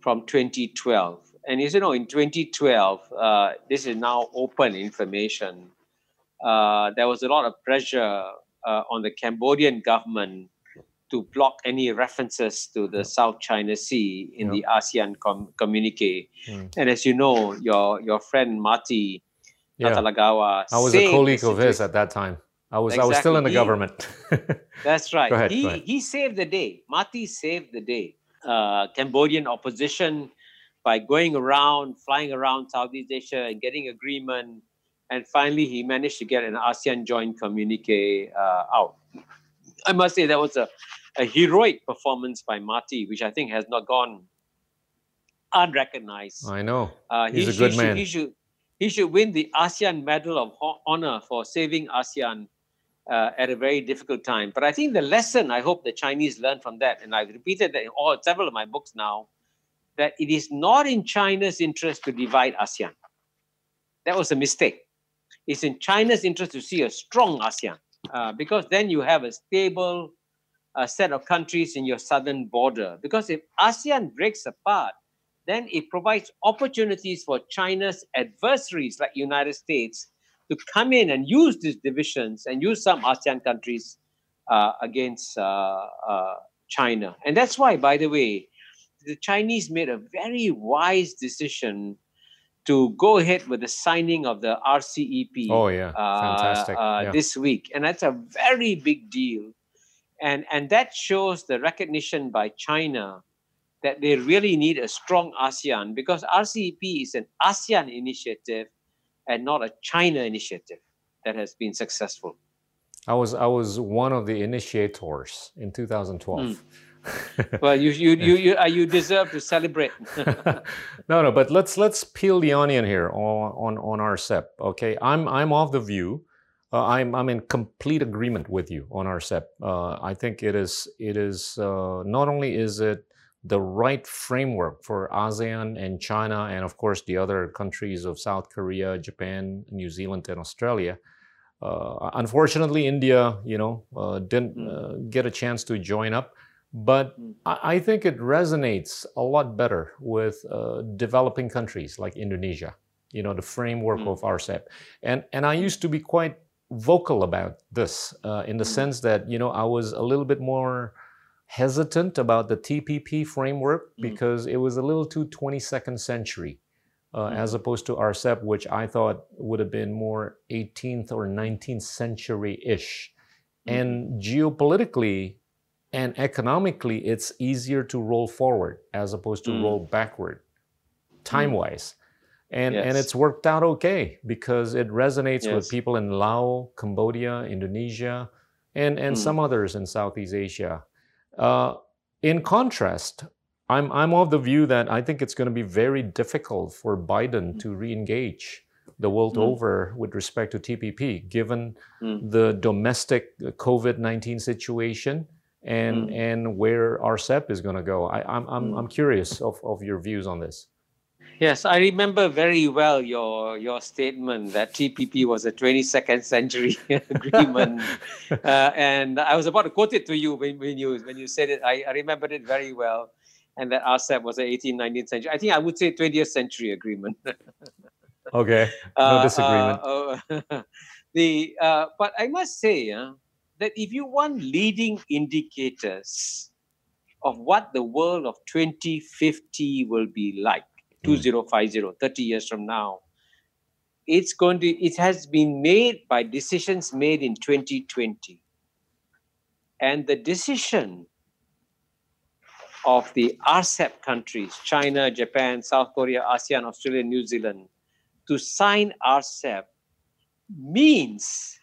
from 2012. And as you know, in 2012, uh, this is now open information. Uh, there was a lot of pressure on the Cambodian government to block any references to the South China Sea in yep. the ASEAN com- communique. Mm. And as you know, your your friend Marty yeah. Natalegawa. I was a colleague of his at that time. I was exactly. I was still in the he, government. that's right. Ahead, he he saved the day. Marty saved the day. Uh, Cambodian opposition by going around, flying around Southeast Asia and getting agreement. And finally, he managed to get an ASEAN joint communique uh, out. I must say that was a, a heroic performance by Marty, which I think has not gone unrecognized. I know. Uh, He's he, a good he man. Should, he, should, he should win the ASEAN Medal of Honor for saving ASEAN uh, at a very difficult time. But I think the lesson I hope the Chinese learn from that, and I've repeated that in all several of my books now, that it is not in China's interest to divide ASEAN. That was a mistake. It's in China's interest to see a strong ASEAN uh, because then you have a stable uh, set of countries in your southern border. Because if ASEAN breaks apart, then it provides opportunities for China's adversaries like United States to come in and use these divisions and use some ASEAN countries uh, against uh, uh, China. And that's why, by the way, the Chinese made a very wise decision to go ahead with the signing of the RCEP. Oh yeah, uh, fantastic! Uh, yeah. This week, and that's a very big deal, and and that shows the recognition by China that they really need a strong ASEAN because RCEP is an ASEAN initiative and not a China initiative that has been successful. I was I was one of the initiators in 2012. Mm. well, you you you you, uh, you deserve to celebrate. no, no, but let's let's peel the onion here on on on RCEP. Okay, I'm I'm of the view. Uh, I'm I'm in complete agreement with you on RCEP. Uh, I think it is it is uh, not only is it the right framework for ASEAN and China, and of course the other countries of South Korea, Japan, New Zealand, and Australia. Uh, unfortunately, India, you know, uh, didn't hmm. uh, get a chance to join up, but hmm. I, I, think it resonates a lot better with uh, developing countries like Indonesia. You know, the framework mm. of RCEP, and and I used to be quite vocal about this uh, in the mm. sense that you know I was a little bit more hesitant about the TPP framework mm. because it was a little too 22nd century. Uh, mm. as opposed to RCEP, which I thought would have been more 18th or 19th century ish. Mm. And geopolitically and economically, it's easier to roll forward as opposed to mm. roll backward, time wise. And, yes. and it's worked out okay because it resonates yes. with people in Laos, Cambodia, Indonesia, and, and some others in Southeast Asia. Uh, in contrast, I'm, I'm of the view that I think it's going to be very difficult for Biden mm. to re engage the world mm. over with respect to TPP, given mm. the domestic COVID 19 situation and, mm. and where RCEP is going to go. I, I'm, I'm, mm. I'm curious of, of your views on this. Yes, I remember very well your your statement that TPP was a 22nd century agreement, uh, and I was about to quote it to you when, when you when you said it. I, I remembered it very well, and that RCEP was an 18th, 19th century. I think I would say 20th century agreement. okay, no disagreement. Uh, uh the uh, but I must say uh, that if you want leading indicators of what the world of 2050 will be like hmm. 2050, 30 years from now. It's going to, it has been made by decisions made in 2020. And the decision of the RCEP countries, China, Japan, South Korea, ASEAN, Australia, New Zealand, to sign RCEP means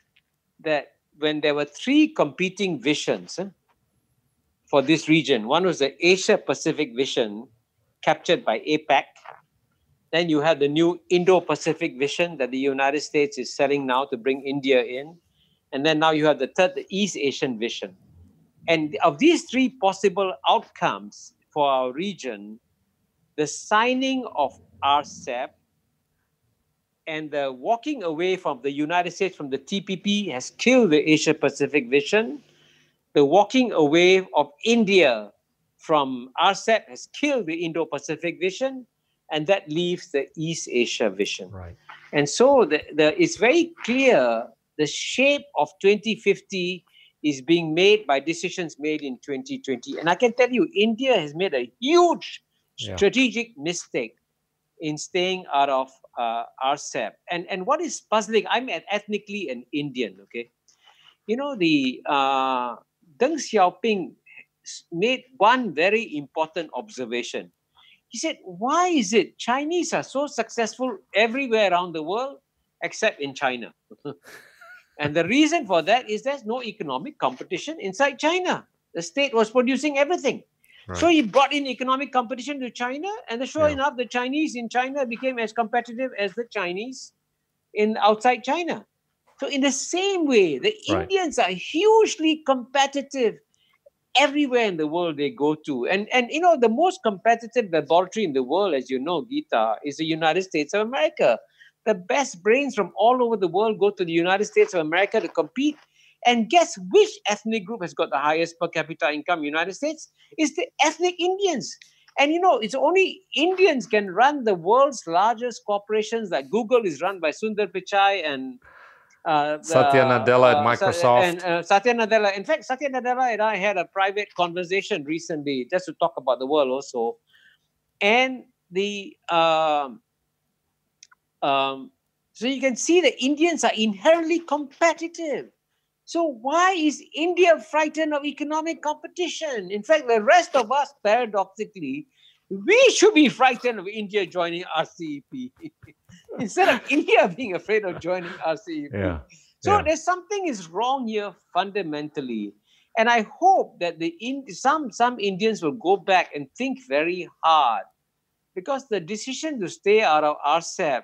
that when there were three competing visions eh, for this region, one was the Asia Pacific vision captured by APEC. Then you have the new Indo Pacific vision that the United States is selling now to bring India in. And then now you have the third, the East Asian vision. And of these three possible outcomes for our region, the signing of RCEP and the walking away from the United States from the TPP has killed the Asia Pacific vision. The walking away of India from RCEP has killed the Indo Pacific vision, and that leaves the East Asia vision. Right. And so the, the, it's very clear the shape of 2050 is being made by decisions made in 2020. And I can tell you, India has made a huge yeah. strategic mistake in staying out of uh, RCEP. And, and what is puzzling, I'm ethnically an Indian, okay? You know, the uh, Deng Xiaoping made one very important observation. He said, Why is it Chinese are so successful everywhere around the world except in China? and the reason for that is there's no economic competition inside China. The state was producing everything. Right. So he brought in economic competition to China, and sure yeah. enough, the Chinese in China became as competitive as the Chinese in outside China. So in the same way, the right. Indians are hugely competitive everywhere in the world they go to. And and you know, the most competitive laboratory in the world, as you know, Gita, is the United States of America. The best brains from all over the world go to the United States of America to compete and guess which ethnic group has got the highest per capita income in the United States? It's the ethnic Indians. And you know, it's only Indians can run the world's largest corporations like Google is run by Sundar Pichai and uh, Satya Nadella uh, at Microsoft. And uh, Satya Nadella. In fact, Satya Nadella and I had a private conversation recently just to talk about the world also. And the um, um, so you can see that Indians are inherently competitive. So why is India frightened of economic competition? In fact, the rest of us, paradoxically, we should be frightened of India joining RCEP instead of India being afraid of joining RCEP. Yeah. So yeah. there's something is wrong here fundamentally. And I hope that the in, some some Indians will go back and think very hard because the decision to stay out of RCEP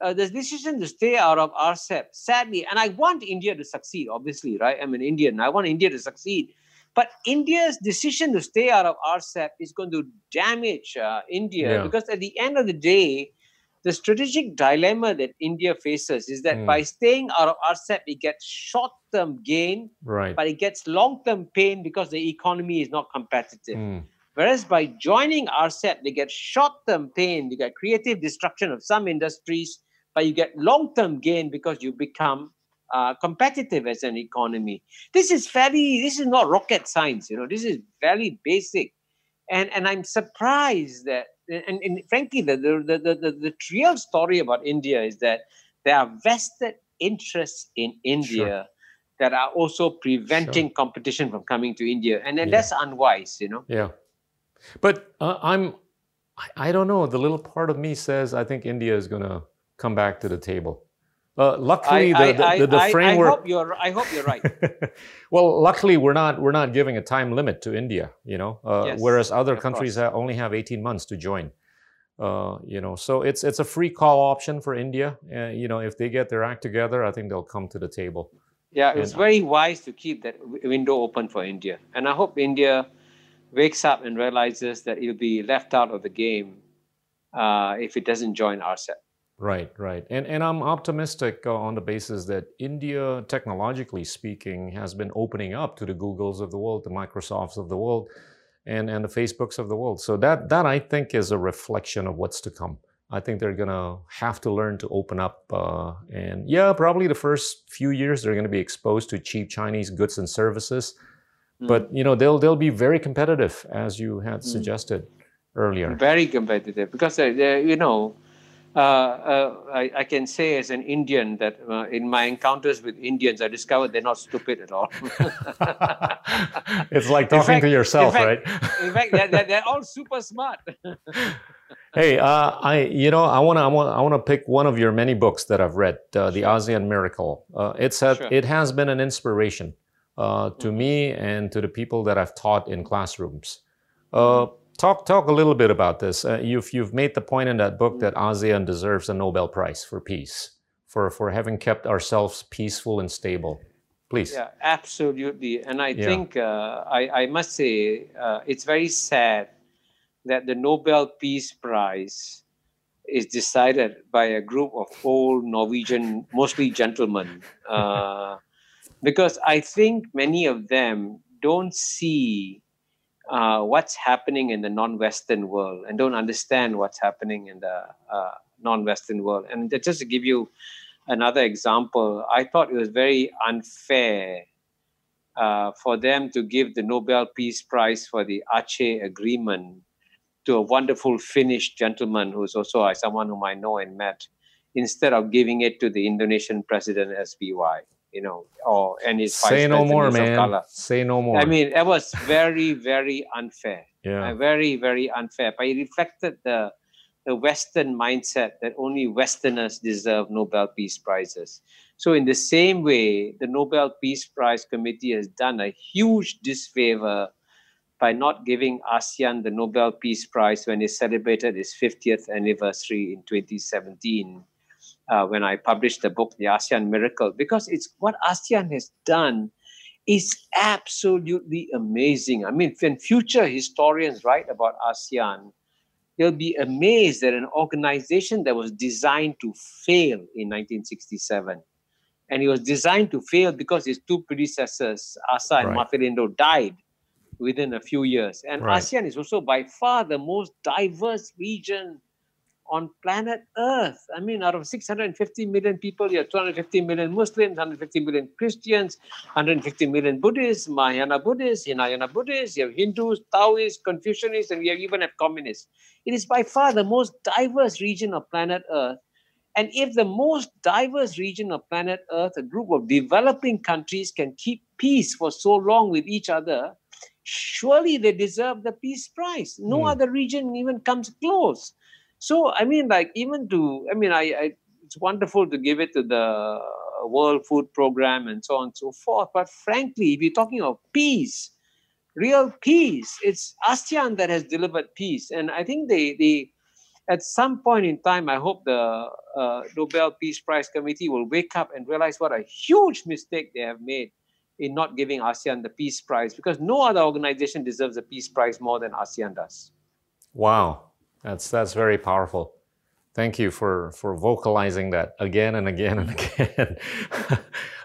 uh, the decision to stay out of RCEP, sadly, and I want India to succeed, obviously, right? I'm an Indian. I want India to succeed. But India's decision to stay out of RCEP is going to damage uh, India yeah. because at the end of the day, the strategic dilemma that India faces is that mm. by staying out of RCEP, it gets short term gain, right. but it gets long term pain because the economy is not competitive. Mm. Whereas by joining RCEP, they get short term pain, they get creative destruction of some industries, but you get long term gain because you become uh, competitive as an economy. This is fairly, this is not rocket science, you know, this is very basic. And, and I'm surprised that, and, and frankly, the, the, the, the, the real story about India is that there are vested interests in India sure. that are also preventing sure. competition from coming to India. And, and yeah. that's unwise, you know? Yeah. But uh, I'm, I don't know, the little part of me says I think India is going to come back to the table. Uh, luckily, I, the, the, the, the framework. I hope you're. I hope you're right. well, luckily, we're not. We're not giving a time limit to India. You know, uh, yes, whereas other countries have, only have 18 months to join. Uh, you know, so it's it's a free call option for India. Uh, you know, if they get their act together, I think they'll come to the table. Yeah, it's and, very wise to keep that window open for India, and I hope India wakes up and realizes that it'll be left out of the game uh, if it doesn't join RCEP. Right, right. And, and I'm optimistic uh, on the basis that India, technologically speaking, has been opening up to the Googles of the world, the Microsofts of the world, and, and the Facebooks of the world. So that, that I think is a reflection of what's to come. I think they're going to have to learn to open up. Uh, and yeah, probably the first few years they're going to be exposed to cheap Chinese goods and services. Mm. But you know they'll they'll be very competitive, as you had mm. suggested earlier. Very competitive because uh, you know uh, uh, I, I, can say as an Indian that uh, in my encounters with Indians, I discovered they're not stupid at all. it's like talking fact, to yourself, in fact, right? in fact, they're, they're, all super smart. hey, uh, I you know I want to I want I want to pick one of your many books that I've read, uh, The ASEAN Miracle. Uh, it's had, sure. it has been an inspiration to mm-hmm. me and to the people that I've taught in classrooms. Talk talk a little bit about this. Uh, you've you've made the point in that book that ASEAN deserves a Nobel Prize for peace, for for having kept ourselves peaceful and stable. Please. Yeah, absolutely. And I yeah. think uh, I I must say uh, it's very sad that the Nobel Peace Prize is decided by a group of old Norwegian, mostly gentlemen, uh, because I think many of them don't see uh, what's happening in the non-Western world and don't understand what's happening in the uh, non-Western world. And just to give you another example, I thought it was very unfair uh, for them to give the Nobel Peace Prize for the Aceh Agreement to a wonderful Finnish gentleman who's also uh, someone whom I know and met, instead of giving it to the Indonesian president SBY you know, or and his say no more, man. Say no more. I mean, it was very, very unfair. Yeah, uh, very, very unfair. But it reflected the the Western mindset that only Westerners deserve Nobel Peace Prizes. So, in the same way, the Nobel Peace Prize Committee has done a huge disfavor by not giving ASEAN the Nobel Peace Prize when it celebrated its 50th anniversary in 2017 uh, when I published the book, The ASEAN Miracle, because it's what ASEAN has done is absolutely amazing. I mean, when future historians write about ASEAN, they'll be amazed that an organization that was designed to fail in 1967, and it was designed to fail because its two predecessors, Asa and right. Died within a few years. And right. ASEAN is also by far the most diverse region on planet Earth. I mean, out of 650 million people, you have 250 million Muslims, 150 million Christians, 150 million Buddhists, Mahayana Buddhists, Hinayana Buddhists, you have Hindus, Taoists, Confucianists, and we have even have communists. It is by far the most diverse region of planet Earth. And if the most diverse region of planet Earth, a group of developing countries, can keep peace for so long with each other, surely they deserve the Peace Prize. No mm. other region even comes close. So I mean, like even to I mean, I, I it's wonderful to give it to the World Food Program and so on and so forth. But frankly, if you're talking of peace, real peace, it's ASEAN that has delivered peace. And I think they they at some point in time, I hope the uh, Nobel Peace Prize Committee will wake up and realize what a huge mistake they have made in not giving ASEAN the Peace Prize because no other organization deserves a Peace Prize more than ASEAN does. Wow. That's that's very powerful. Thank you for for vocalizing that again and again and again.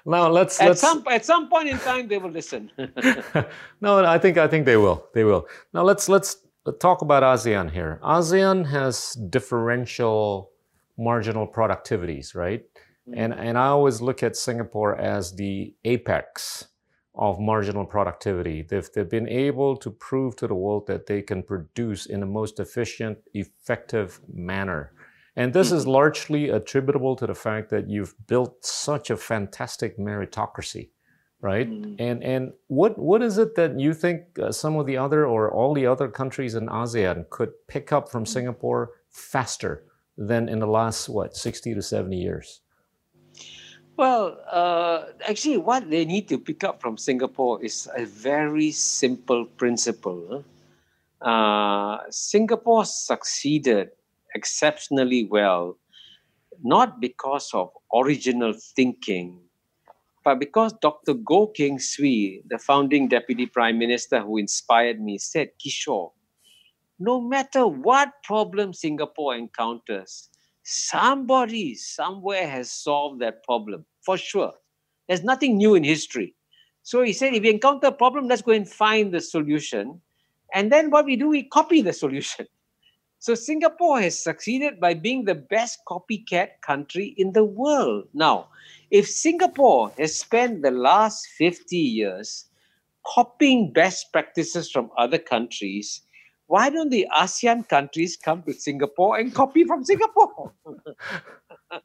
now let's at let's... some at some point in time they will listen. no, I think I think they will. They will. Now let's let's talk about ASEAN here. ASEAN has differential marginal productivities, right? Mm-hmm. And and I always look at Singapore as the apex of marginal productivity. They've, they've been able to prove to the world that they can produce in the most efficient, effective manner. And this is mm-hmm. largely attributable to the fact that you've built such a fantastic meritocracy, right? Mm. And and what what is it that you think uh, some of the other or all the other countries in ASEAN could pick up from mm. Singapore faster than in the last what 60 to 70 years? Well, uh, actually, what they need to pick up from Singapore is a very simple principle. Uh, Singapore succeeded exceptionally well, not because of original thinking, but because Dr. Goh Keng Swee, the founding deputy prime minister who inspired me, said, Kishore, no matter what problem Singapore encounters, somebody somewhere has solved that problem for sure. There's nothing new in history. So he said, if we encounter a problem, let's go and find the solution. And then what we do, we copy the solution. So Singapore has succeeded by being the best copycat country in the world. Now, if Singapore has spent the last 50 years copying best practices from other countries, why don't the ASEAN countries come to Singapore and copy from Singapore?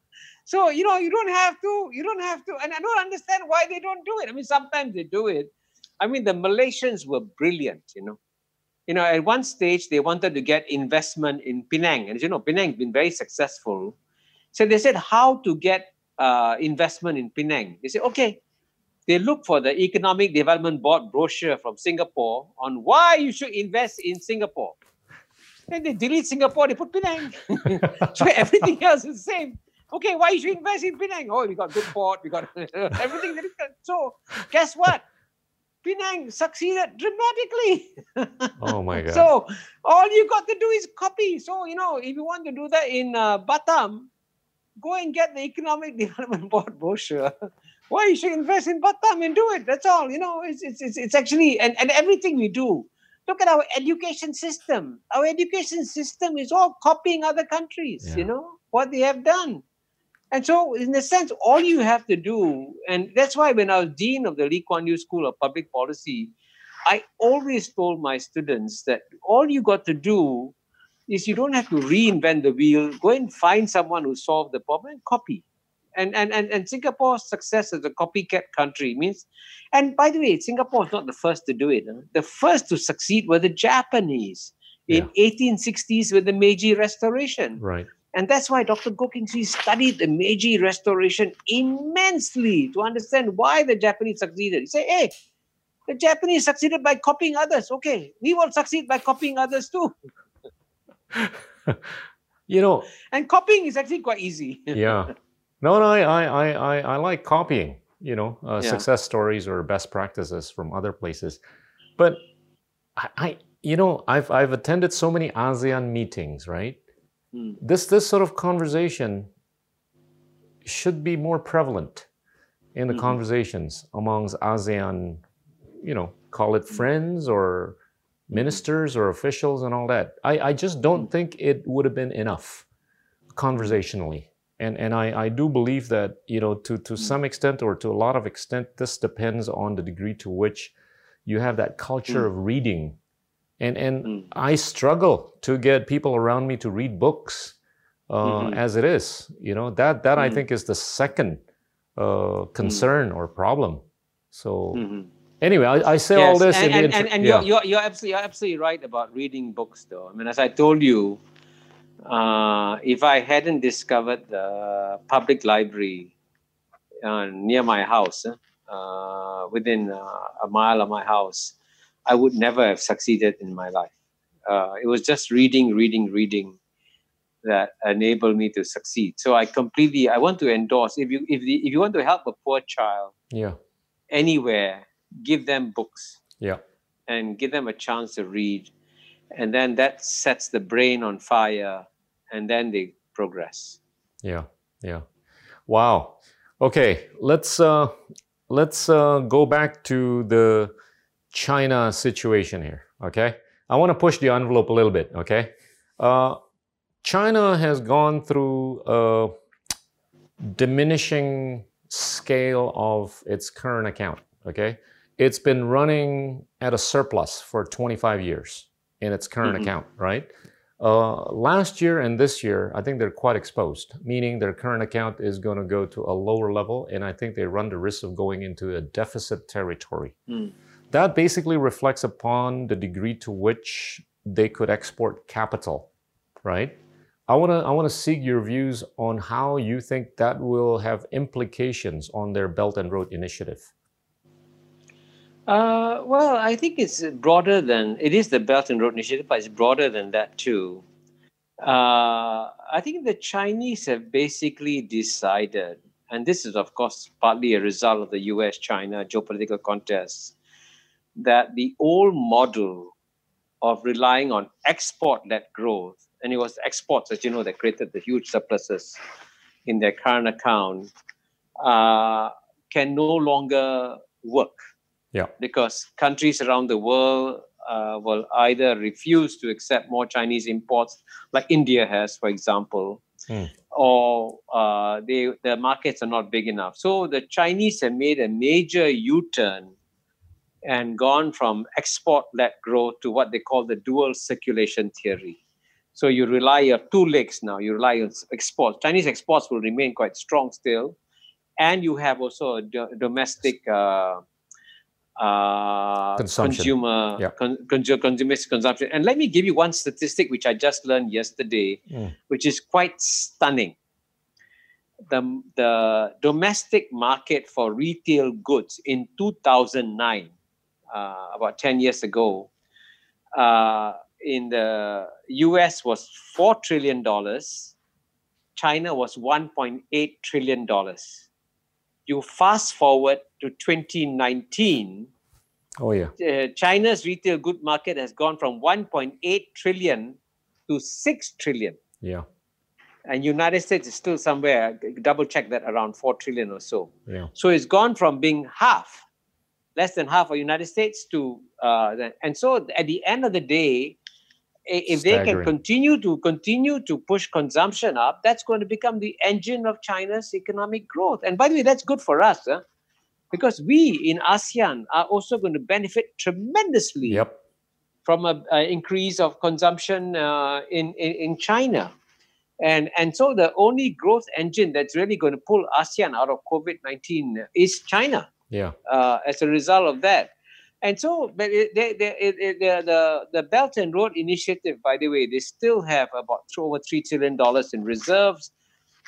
so, you know, you don't have to, you don't have to, and I don't understand why they don't do it. I mean, sometimes they do it. I mean, the Malaysians were brilliant, you know. You know, at one stage they wanted to get investment in Penang. And you know, Penang's been very successful. So they said how to get uh, investment in Penang. They said, okay, they look for the Economic Development Board brochure from Singapore on why you should invest in Singapore. Then they delete Singapore, they put Penang. so everything else is the same. Okay, why you should invest in Penang? Oh, we got good port, we got everything. So guess what? Penang succeeded dramatically. oh my God. So all you got to do is copy. So, you know, if you want to do that in uh, Batam, go and get the Economic Development Board brochure why you should invest in Batam and do it. That's all. You know, it's it's it's, it's actually and, and everything we do. Look at our education system. Our education system is all copying other countries, yeah. you know, what they have done. And so, in a sense, all you have to do, and that's why when I was dean of the Lee Kuan Yew School of Public Policy, I always told my students that all you got to do is you don't have to reinvent the wheel. Go and find someone who solved the problem and copy and, and, and, and Singapore's success as a copycat country means, and by the way, Singapore is not the first to do it. Huh? The first to succeed were the Japanese in yeah. 1860s with the Meiji Restoration. Right. And that's why Dr. Swee studied the Meiji Restoration immensely to understand why the Japanese succeeded. He said, hey, the Japanese succeeded by copying others. Okay, we will succeed by copying others too. you know, and copying is actually quite easy. yeah. No, no, I, I, I, I like copying, you know, uh, yeah. success stories or best practices from other places. But I, I, you know, I've, I've attended so many ASEAN meetings, right? Mm. This, this sort of conversation should be more prevalent in the mm-hmm. conversations amongst ASEAN, you know, call it friends or ministers or officials and all that. I, I just don't mm. think it would have been enough conversationally and and I, I do believe that you know to to some extent or to a lot of extent this depends on the degree to which you have that culture mm. of reading and and mm. I struggle to get people around me to read books uh, mm-hmm. as it is you know that that mm I think is the second uh, concern or problem so mm-hmm. anyway I, I say yes. all this and, and, and, and yeah. you're, you're, you're absolutely you're absolutely right about reading books though I mean as I told you uh, if I hadn't discovered the public library uh, near my house, uh, within uh, a mile of my house, I would never have succeeded in my life. Uh, it was just reading, reading, reading that enabled me to succeed. So I completely, I want to endorse. If you if the, if you want to help a poor child, yeah, anywhere, give them books. Yeah, and give them a chance to read and then that sets the brain on fire and then they progress yeah yeah wow okay let's uh let's uh, go back to the china situation here okay i want to push the envelope a little bit okay uh, china has gone through a diminishing scale of its current account okay it's been running at a surplus for 25 years in its current mm-hmm. account, right? Uh, last year and this year, I think they're quite exposed, meaning their current account is going to go to a lower level, and I think they run the risk of going into a deficit territory. Mm. That basically reflects upon the degree to which they could export capital, right? I want to I want to seek your views on how you think that will have implications on their Belt and Road Initiative. Uh, well, I think it's broader than it is the Belt and Road Initiative, but it's broader than that too. Uh, I think the Chinese have basically decided, and this is, of course, partly a result of the US China geopolitical contest, that the old model of relying on export led growth, and it was exports, as you know, that created the huge surpluses in their current account, uh, can no longer work yeah. Because countries around the world uh, will either refuse to accept more Chinese imports, like India has, for example, mm. or uh, they, the markets are not big enough. So the Chinese have made a major U turn and gone from export-led growth to what they call the dual circulation theory. So you rely on two legs now. You rely on exports. Chinese exports will remain quite strong still, and you have also a do- domestic uh, uh, consumer yeah. con- consumer consumption. And let me give you one statistic which I just learned yesterday, mm. which is quite stunning. The, the domestic market for retail goods in 2009, uh, about 10 years ago, uh, in the US was $4 trillion. China was $1.8 trillion you fast forward to 2019 oh yeah. uh, china's retail good market has gone from 1.8 trillion to 6 trillion. Yeah. And united states is still somewhere double check that around 4 trillion or so. Yeah. So it's gone from being half less than half of united states to uh, and so at the end of the day if Staggering. they can continue to continue to push consumption up, that's going to become the engine of China's economic growth. And by the way, that's good for us, huh? because we in ASEAN are also going to benefit tremendously yep. from an increase of consumption uh, in, in in China. And, and so the only growth engine that's really going to pull ASEAN out of COVID 19 is China. Yeah. Uh, as a result of that. And so, but it, they, they, it, the, the, the Belt and Road Initiative, by the way, they still have about over $3 trillion in reserves.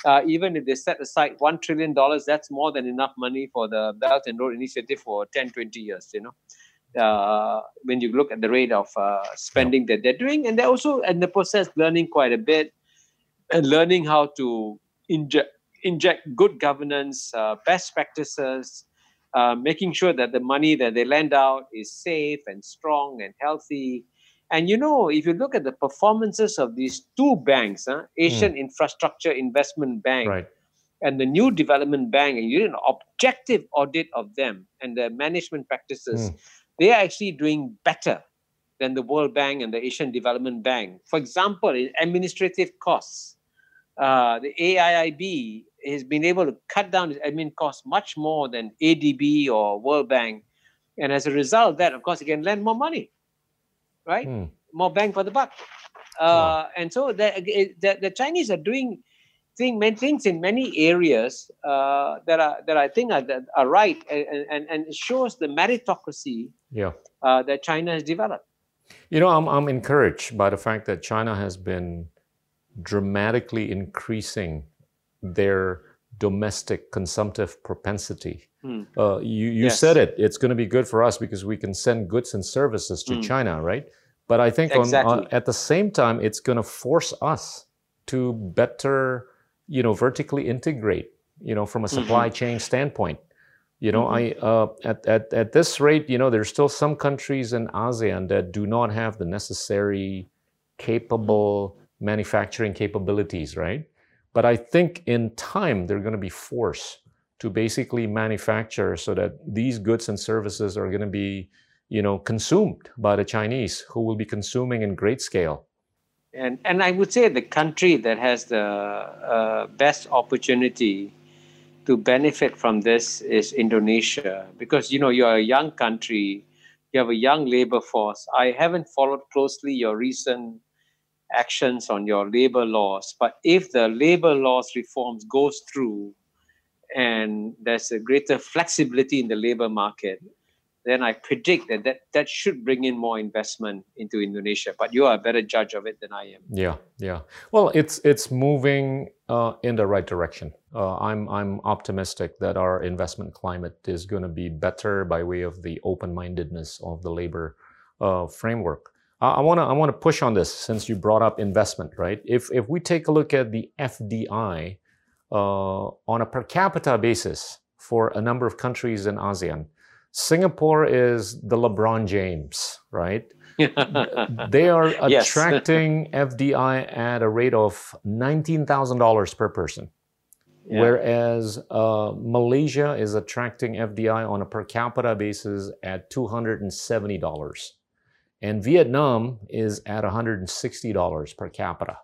Uh, even if they set aside $1 trillion, that's more than enough money for the Belt and Road Initiative for 10, 20 years, you know. Uh, when you look at the rate of uh, spending that they're doing, and they're also in the process learning quite a bit and learning how to inject inject good governance, uh, best practices, uh, making sure that the money that they lend out is safe and strong and healthy. And you know, if you look at the performances of these two banks, huh, Asian mm. Infrastructure Investment Bank right. and the New Development Bank, and you did an objective audit of them and their management practices, mm. they are actually doing better than the World Bank and the Asian Development Bank. For example, in administrative costs, uh, the AIIB has been able to cut down its admin costs much more than ADB or World Bank. And as a result of that, of course, it can lend more money, right? Mm. More bang for the buck. Uh, wow. And so the, the, the, Chinese are doing thing, many things in many areas uh, that are that I think are, that are right and, and, and it shows the meritocracy yeah. Uh, that China has developed. You know, I'm, I'm encouraged by the fact that China has been dramatically increasing their domestic consumptive propensity. Mm. Uh, you you yes. said it. It's going to be good for us because we can send goods and services to mm. China, right? But I think exactly. on, on, at the same time, it's going to force us to better, you know, vertically integrate, you know, from a supply mm-hmm. chain standpoint. You know, mm-hmm. I uh, at, at at this rate, you know, there's still some countries in ASEAN that do not have the necessary capable manufacturing capabilities, right? But I think in time, they're going to be forced to basically manufacture so that these goods and services are going to be, you know, consumed by the Chinese who will be consuming in great scale. And, and I would say the country that has the uh, best opportunity to benefit from this is Indonesia because you know you're a young country, you have a young labor force. I haven't followed closely your recent actions on your labor laws. But if the labor laws reforms goes through and there's a greater flexibility in the labor market, then I predict that, that that should bring in more investment into Indonesia. But you are a better judge of it than I am. Yeah, yeah. Well, it's it's moving uh, in the right direction. Uh, I'm I'm optimistic that our investment climate is going to be better by way of the open-mindedness of the labor uh, framework. I want to I want to push on this since you brought up investment, right? If if we take a look at the FDI uh, on a per capita basis for a number of countries in ASEAN, Singapore is the LeBron James, right? they are attracting FDI at a rate of nineteen thousand dollars per person. Yeah. Whereas uh, Malaysia is attracting FDI on a per capita basis at $270 and Vietnam is at $160 per capita.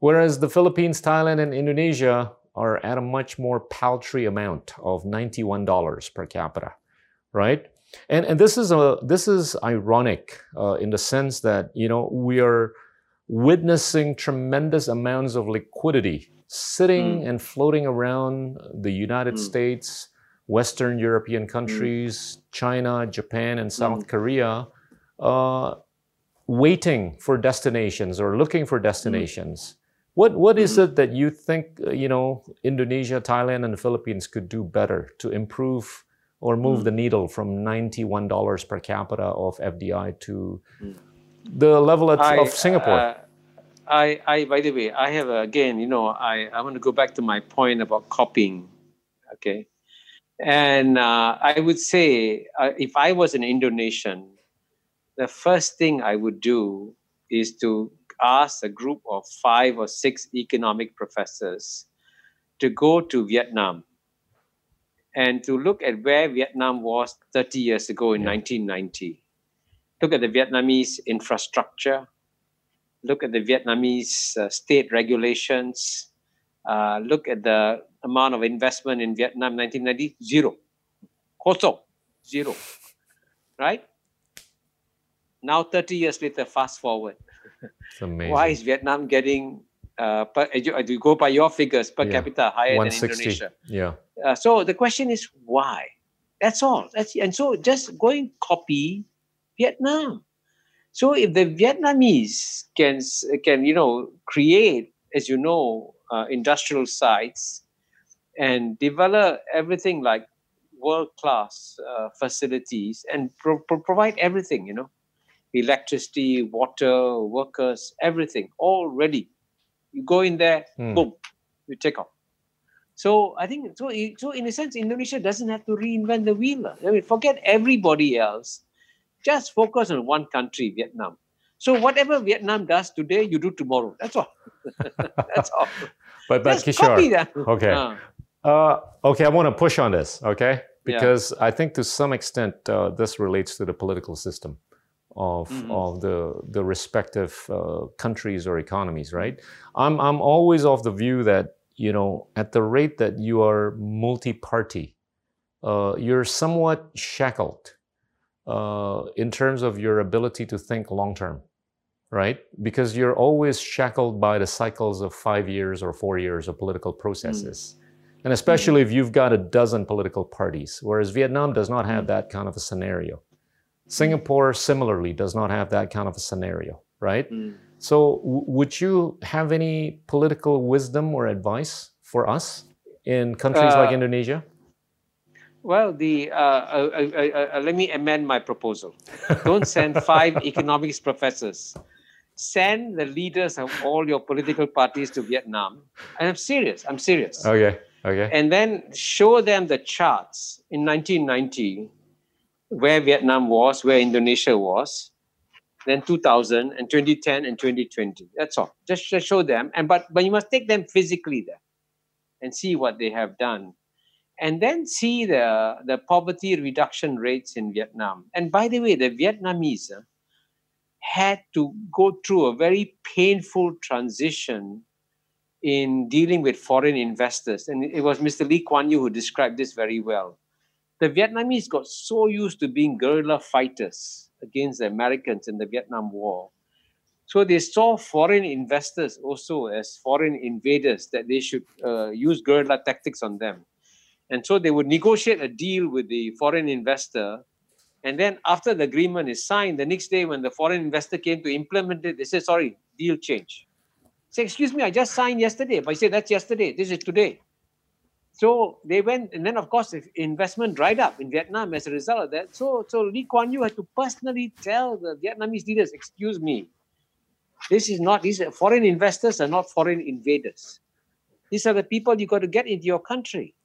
Whereas the Philippines, Thailand, and Indonesia are at a much more paltry amount of $91 per capita, right? And and this is a this is ironic uh, in the sense that you know we are witnessing tremendous amounts of liquidity sitting mm. and floating around the United mm. States, Western European mm. countries, mm. China, Japan, and South mm. Korea, uh, waiting for destinations or looking for destinations. What what is it that you think uh, you know Indonesia, Thailand, and the Philippines could do better to improve or move the needle from ninety one dollars per capita of FDI to the level of, I, of Singapore? Uh, I, I, by the way, I have again, you know, I, I want to go back to my point about copying. Okay. And uh, I would say, uh, if I was an Indonesian, the first thing I would do is to ask a group of five or six economic professors to go to Vietnam and to look at where Vietnam was 30 years ago in yeah. 1990. Look at the Vietnamese infrastructure, look at the Vietnamese uh, state regulations, uh, look at the amount of investment in Vietnam 1990, zero. Koso, zero. Right? Now, 30 years later, fast forward. Why is Vietnam getting, uh, per, you, go by your figures, per yeah. capita higher than Indonesia? Yeah. Uh, so the question is why? That's all. That's and so just going copy Vietnam. So if the Vietnamese can can you know create, as you know, uh, industrial sites and develop everything like world class uh, facilities and pro- pro- provide everything, you know, electricity, water, workers, everything all ready. You go in there, hmm. boom, you take off. So I think so. So in a sense, Indonesia doesn't have to reinvent the wheel. I mean, forget everybody else just focus on one country, Vietnam. So whatever Vietnam does today, you do tomorrow. That's all. That's all. but but Just Kishore, okay, uh. Uh, okay, I want to push on this, okay, because yeah. I think to some extent uh, this relates to the political system of mm-hmm. of the the respective uh, countries or economies, right? I'm I'm always of the view that you know at the rate that you are multi-party, uh, you're somewhat shackled uh, in terms of your ability to think long term, right? Because you're always shackled by the cycles of five years or four years of political processes. Mm. And especially mm. if you've got a dozen political parties, whereas Vietnam does not have mm. that kind of a scenario. Singapore similarly does not have that kind of a scenario, right? Mm. So, would you have any political wisdom or advice for us in countries uh, like Indonesia? Well, the uh, uh, uh, uh, let me amend my proposal. Don't send five economics professors. Send the leaders of all your political parties to Vietnam. And I'm serious. I'm serious. Okay. Okay. And then show them the charts in 1990, where Vietnam was, where Indonesia was, then 2000 and 2010 and 2020. That's all. Just, just show them. And but but you must take them physically there, and see what they have done and then see the, the poverty reduction rates in Vietnam. And by the way, the Vietnamese uh, had to go through a very painful transition in dealing with foreign investors. And it was Mr. Lee Kuan Yew who described this very well. The Vietnamese got so used to being guerrilla fighters against the Americans in the Vietnam War. So they saw foreign investors also as foreign invaders, that they should uh, use guerrilla tactics on them. And so they would negotiate a deal with the foreign investor. And then after the agreement is signed, the next day when the foreign investor came to implement it, they said, sorry, deal change. Say, excuse me, I just signed yesterday. But I said, that's yesterday. This is today. So they went, and then of course, investment dried up in Vietnam as a result of that. So, so Lee Kuan Yew had to personally tell the Vietnamese leaders, excuse me, this is not, these foreign investors are not foreign invaders. These are the people you got to get into your country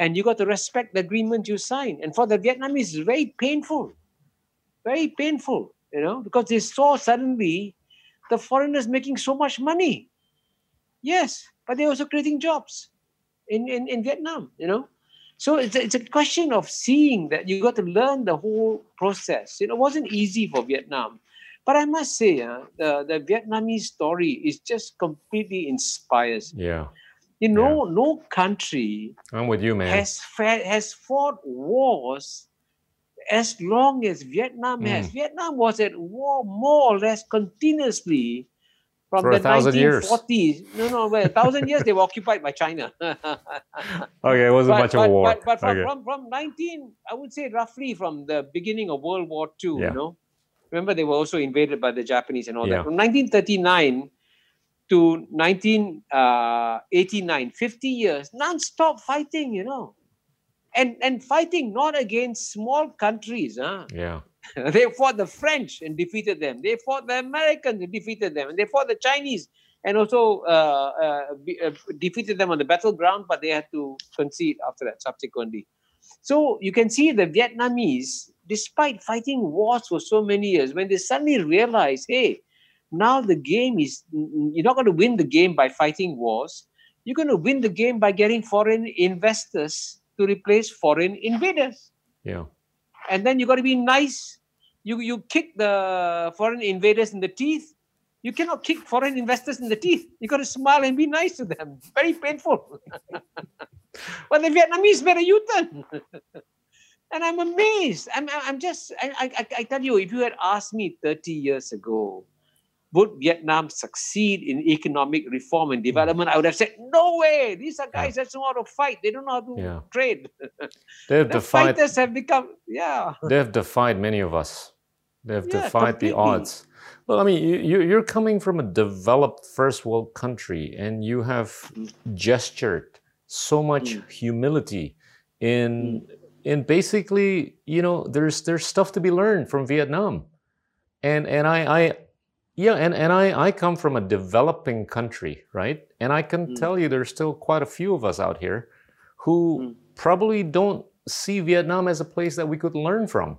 and you got to respect the agreement you signed. And for the Vietnamese, it's very painful, very painful, you know, because they saw suddenly the foreigners making so much money. Yes, but they're also creating jobs in, in, in Vietnam, you know. So it's a, it's a question of seeing that you got to learn the whole process. You know, it wasn't easy for Vietnam. But I must say, uh, the, the Vietnamese story is just completely inspires me. Yeah. You know, yeah. no country I'm with you, man. has has fought wars as long as Vietnam mm. has. Vietnam was at war more or less continuously from For the 1940s. Years. No, no, well, a thousand years they were occupied by China. okay, it wasn't but, much of but, a war. But, but from, okay. from, from 19, I would say roughly from the beginning of World War II, yeah. you know. Remember, they were also invaded by the Japanese and all yeah. that. From 1939 to 1989, uh, 50 years, non-stop fighting, you know. And, and fighting not against small countries. Huh? Yeah. they fought the French and defeated them. They fought the Americans and defeated them. And they fought the Chinese and also uh, uh, be, uh, defeated them on the battleground, but they had to concede after that subsequently. So you can see the Vietnamese, despite fighting wars for so many years, when they suddenly realize, hey, now the game is, you're not going to win the game by fighting wars. You're going to win the game by getting foreign investors to replace foreign invaders. Yeah. And then you've got to be nice. You you kick the foreign invaders in the teeth. You cannot kick foreign investors in the teeth. You got to smile and be nice to them. Very painful. but the Vietnamese made a U-turn. and I'm amazed. I'm, I'm just, I, I, I tell you, if you had asked me 30 years ago, would Vietnam succeed in economic reform and development? I would have said, no way. These are guys yeah. that know how to fight. They don't know how to yeah. trade. They have the defied, fighters have become, yeah. They have defied many of us. They have yeah, defied completely. the odds. Well, I mean, you, you're coming from a developed first world country and you have mm. gestured so much mm. humility in mm. in basically, you know, there's there's stuff to be learned from Vietnam. And and I, I yeah, and, and I, I come from a developing country, right? And I can mm. tell you there's still quite a few of us out here who mm. probably don't see Vietnam as a place that we could learn from.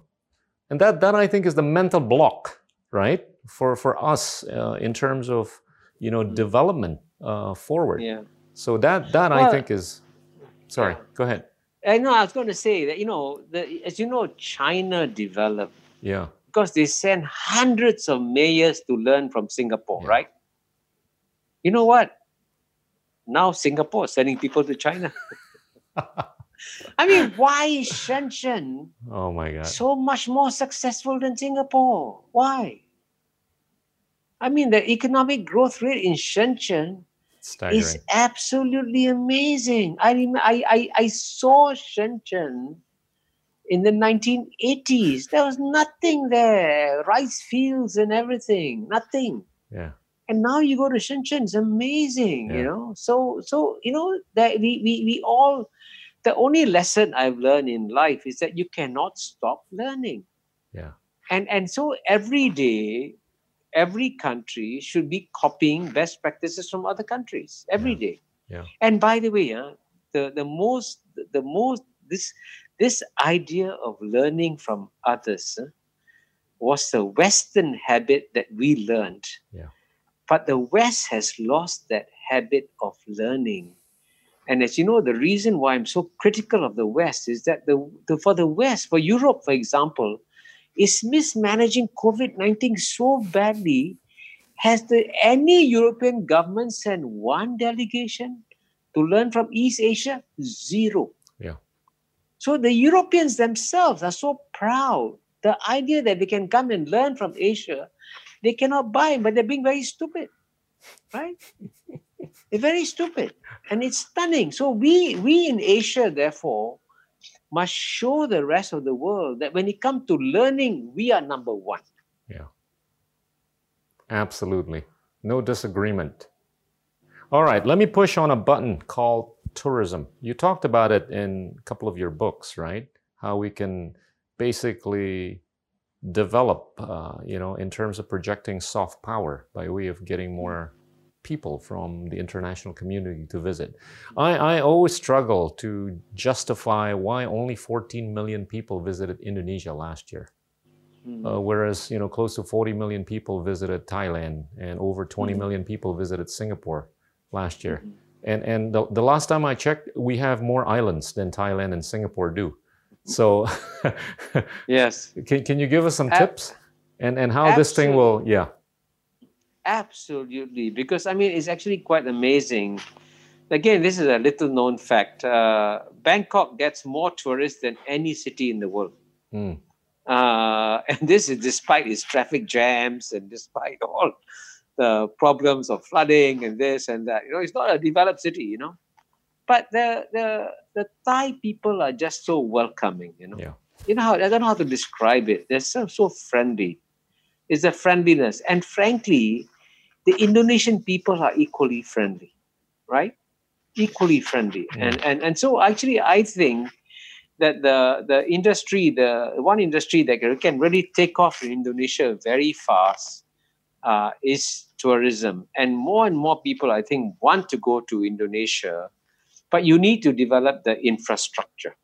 And that, that I think is the mental block, right? For, for us uh, in terms of, you know, development uh, forward. Yeah. So that, that well, I think is, sorry, go ahead. I know, I was going to say that, you know, the, as you know, China developed. Yeah because they send hundreds of mayors to learn from Singapore, yeah. right? You know what? Now Singapore is sending people to China. I mean, why is Shenzhen oh my God. so much more successful than Singapore? Why? I mean, the economic growth rate in Shenzhen is absolutely amazing. I, I, I, I saw Shenzhen in the 1980s. There was nothing there, rice fields and everything, nothing. Yeah. And now you go to Shenzhen, it's amazing, yeah. you know. So, so you know that we, we we all. The only lesson I've learned in life is that you cannot stop learning. Yeah. And and so every day, every country should be copying best practices from other countries every yeah. day. yeah. And by the way, uh, the the most the most this this idea of learning from others uh, was the Western habit that we learned. Yeah. But the West has lost that habit of learning. And as you know, the reason why I'm so critical of the West is that the, the for the West, for Europe, for example, is mismanaging COVID 19 so badly. Has the, any European government sent one delegation to learn from East Asia? Zero. Yeah. So the Europeans themselves are so proud. The idea that they can come and learn from Asia, they cannot buy, but they're being very stupid, right? they're very stupid, and it's stunning. So we we in Asia, therefore, must show the rest of the world that when it comes to learning, we are number one. Yeah. Absolutely. No disagreement. All right, let me push on a button called tourism. You talked about it in a couple of your books, right? How we can basically develop, uh, you know, in terms of projecting soft power by way of getting more people from the international community to visit. I, I always struggle to justify why only 14 million people visited Indonesia last year. Mm. Uh, whereas, you know, close to 40 million people visited Thailand and over 20 mm. million people visited Singapore last year. Mm-hmm. And, and the, the last time I checked, we have more islands than Thailand and Singapore do. So, yes. Can, can you give us some tips and, and how Absolutely. this thing will, yeah. Absolutely. Because, I mean, it's actually quite amazing. Again, this is a little known fact. Uh, Bangkok gets more tourists than any city in the world. Mm. Uh, and this is despite its traffic jams and despite all the problems of flooding and this and that. You know, it's not a developed city, you know. But the the the Thai people are just so welcoming, you know. Yeah. You know how I don't know how to describe it. They're so so friendly. It's a friendliness. And frankly, the Indonesian people are equally friendly, right? Equally friendly. Mm. And and and so actually I think that the the industry, the one industry that can really take off in Indonesia very fast uh, is tourism, and more and more people, I think, want to go to Indonesia, but you need to develop the infrastructure.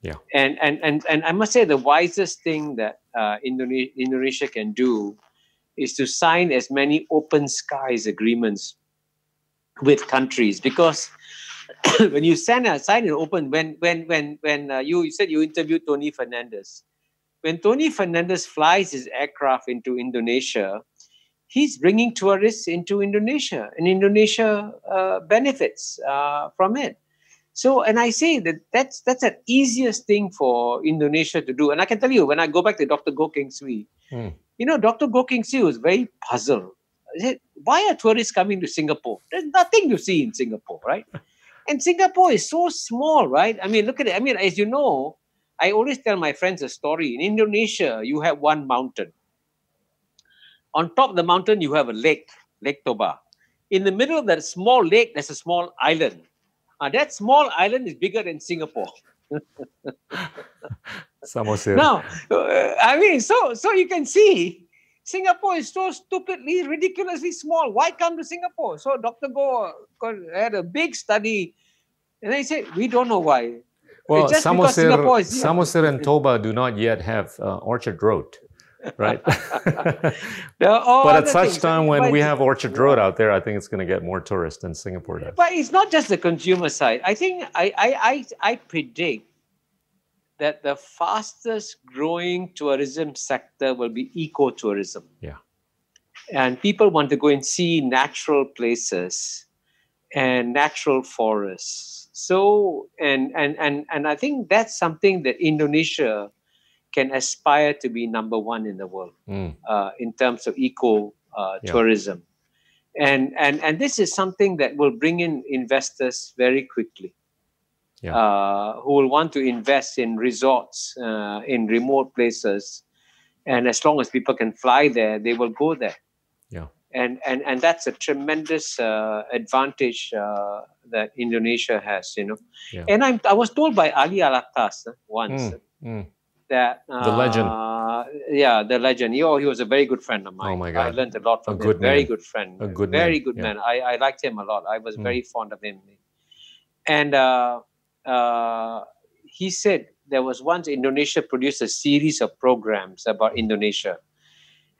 Yeah. And and and and I must say the wisest thing that uh, Indonesia Indonesia can do is to sign as many open skies agreements with countries because when you sign a sign an open when when when when uh, you, you said you interviewed Tony Fernandez when Tony Fernandez flies his aircraft into Indonesia he's bringing tourists into Indonesia and Indonesia uh, benefits uh, from it so and I say that that's that's the easiest thing for Indonesia to do and I can tell you when I go back to Dr. Goh Keng Swee Hmm. You know Dr. Goh Keng Swee was very puzzled He said, why are tourists coming to Singapore there's nothing to see in Singapore right and Singapore is so small, right? I mean, look at it. I mean, as you know, I always tell my friends a story. In Indonesia, you have one mountain. On top of the mountain, you have a lake, Lake Toba. In the middle of that small lake, there's a small island. Uh, that small island is bigger than Singapore. Samosir. Now, uh, I mean, so so you can see Singapore is so stupidly, ridiculously small. Why come to Singapore? So Dr. Goh had a big study, and they said we don't know why. Well, Samosir, Samosir and Toba do not yet have uh, Orchard Road, right? There are all but at such things. time when But we have Orchard Road out there, I think it's going to get more tourists than Singapore does. But it's not just the consumer side. I think I I I, I predict that the fastest growing tourism sector will be ecotourism. Yeah. And people want to go and see natural places and natural forests. So and and and and I think that's something that Indonesia can aspire to be number one in the world Mm, uh, in terms of eco uh, Yeah. tourism. And, and, and this is something that will bring in investors very quickly Yeah. uh, who will want to invest in resorts uh, in remote places. And as long as people can fly there, they will go there. Yeah. And, and, and that's a tremendous uh, advantage uh, that Indonesia has, you know. Yeah. And I'm, I was told by Ali Alatas uh, once Mm, mm. that The legend. uh, yeah, the legend. He, oh, he was a very good friend of mine. Oh my God. I learned a lot from A him. good very man. good friend. A good very man, good yeah. man. I, I liked him a lot. I was Mm. very fond of him. And uh, uh, he said there was once Indonesia produced a series of programs about Indonesia.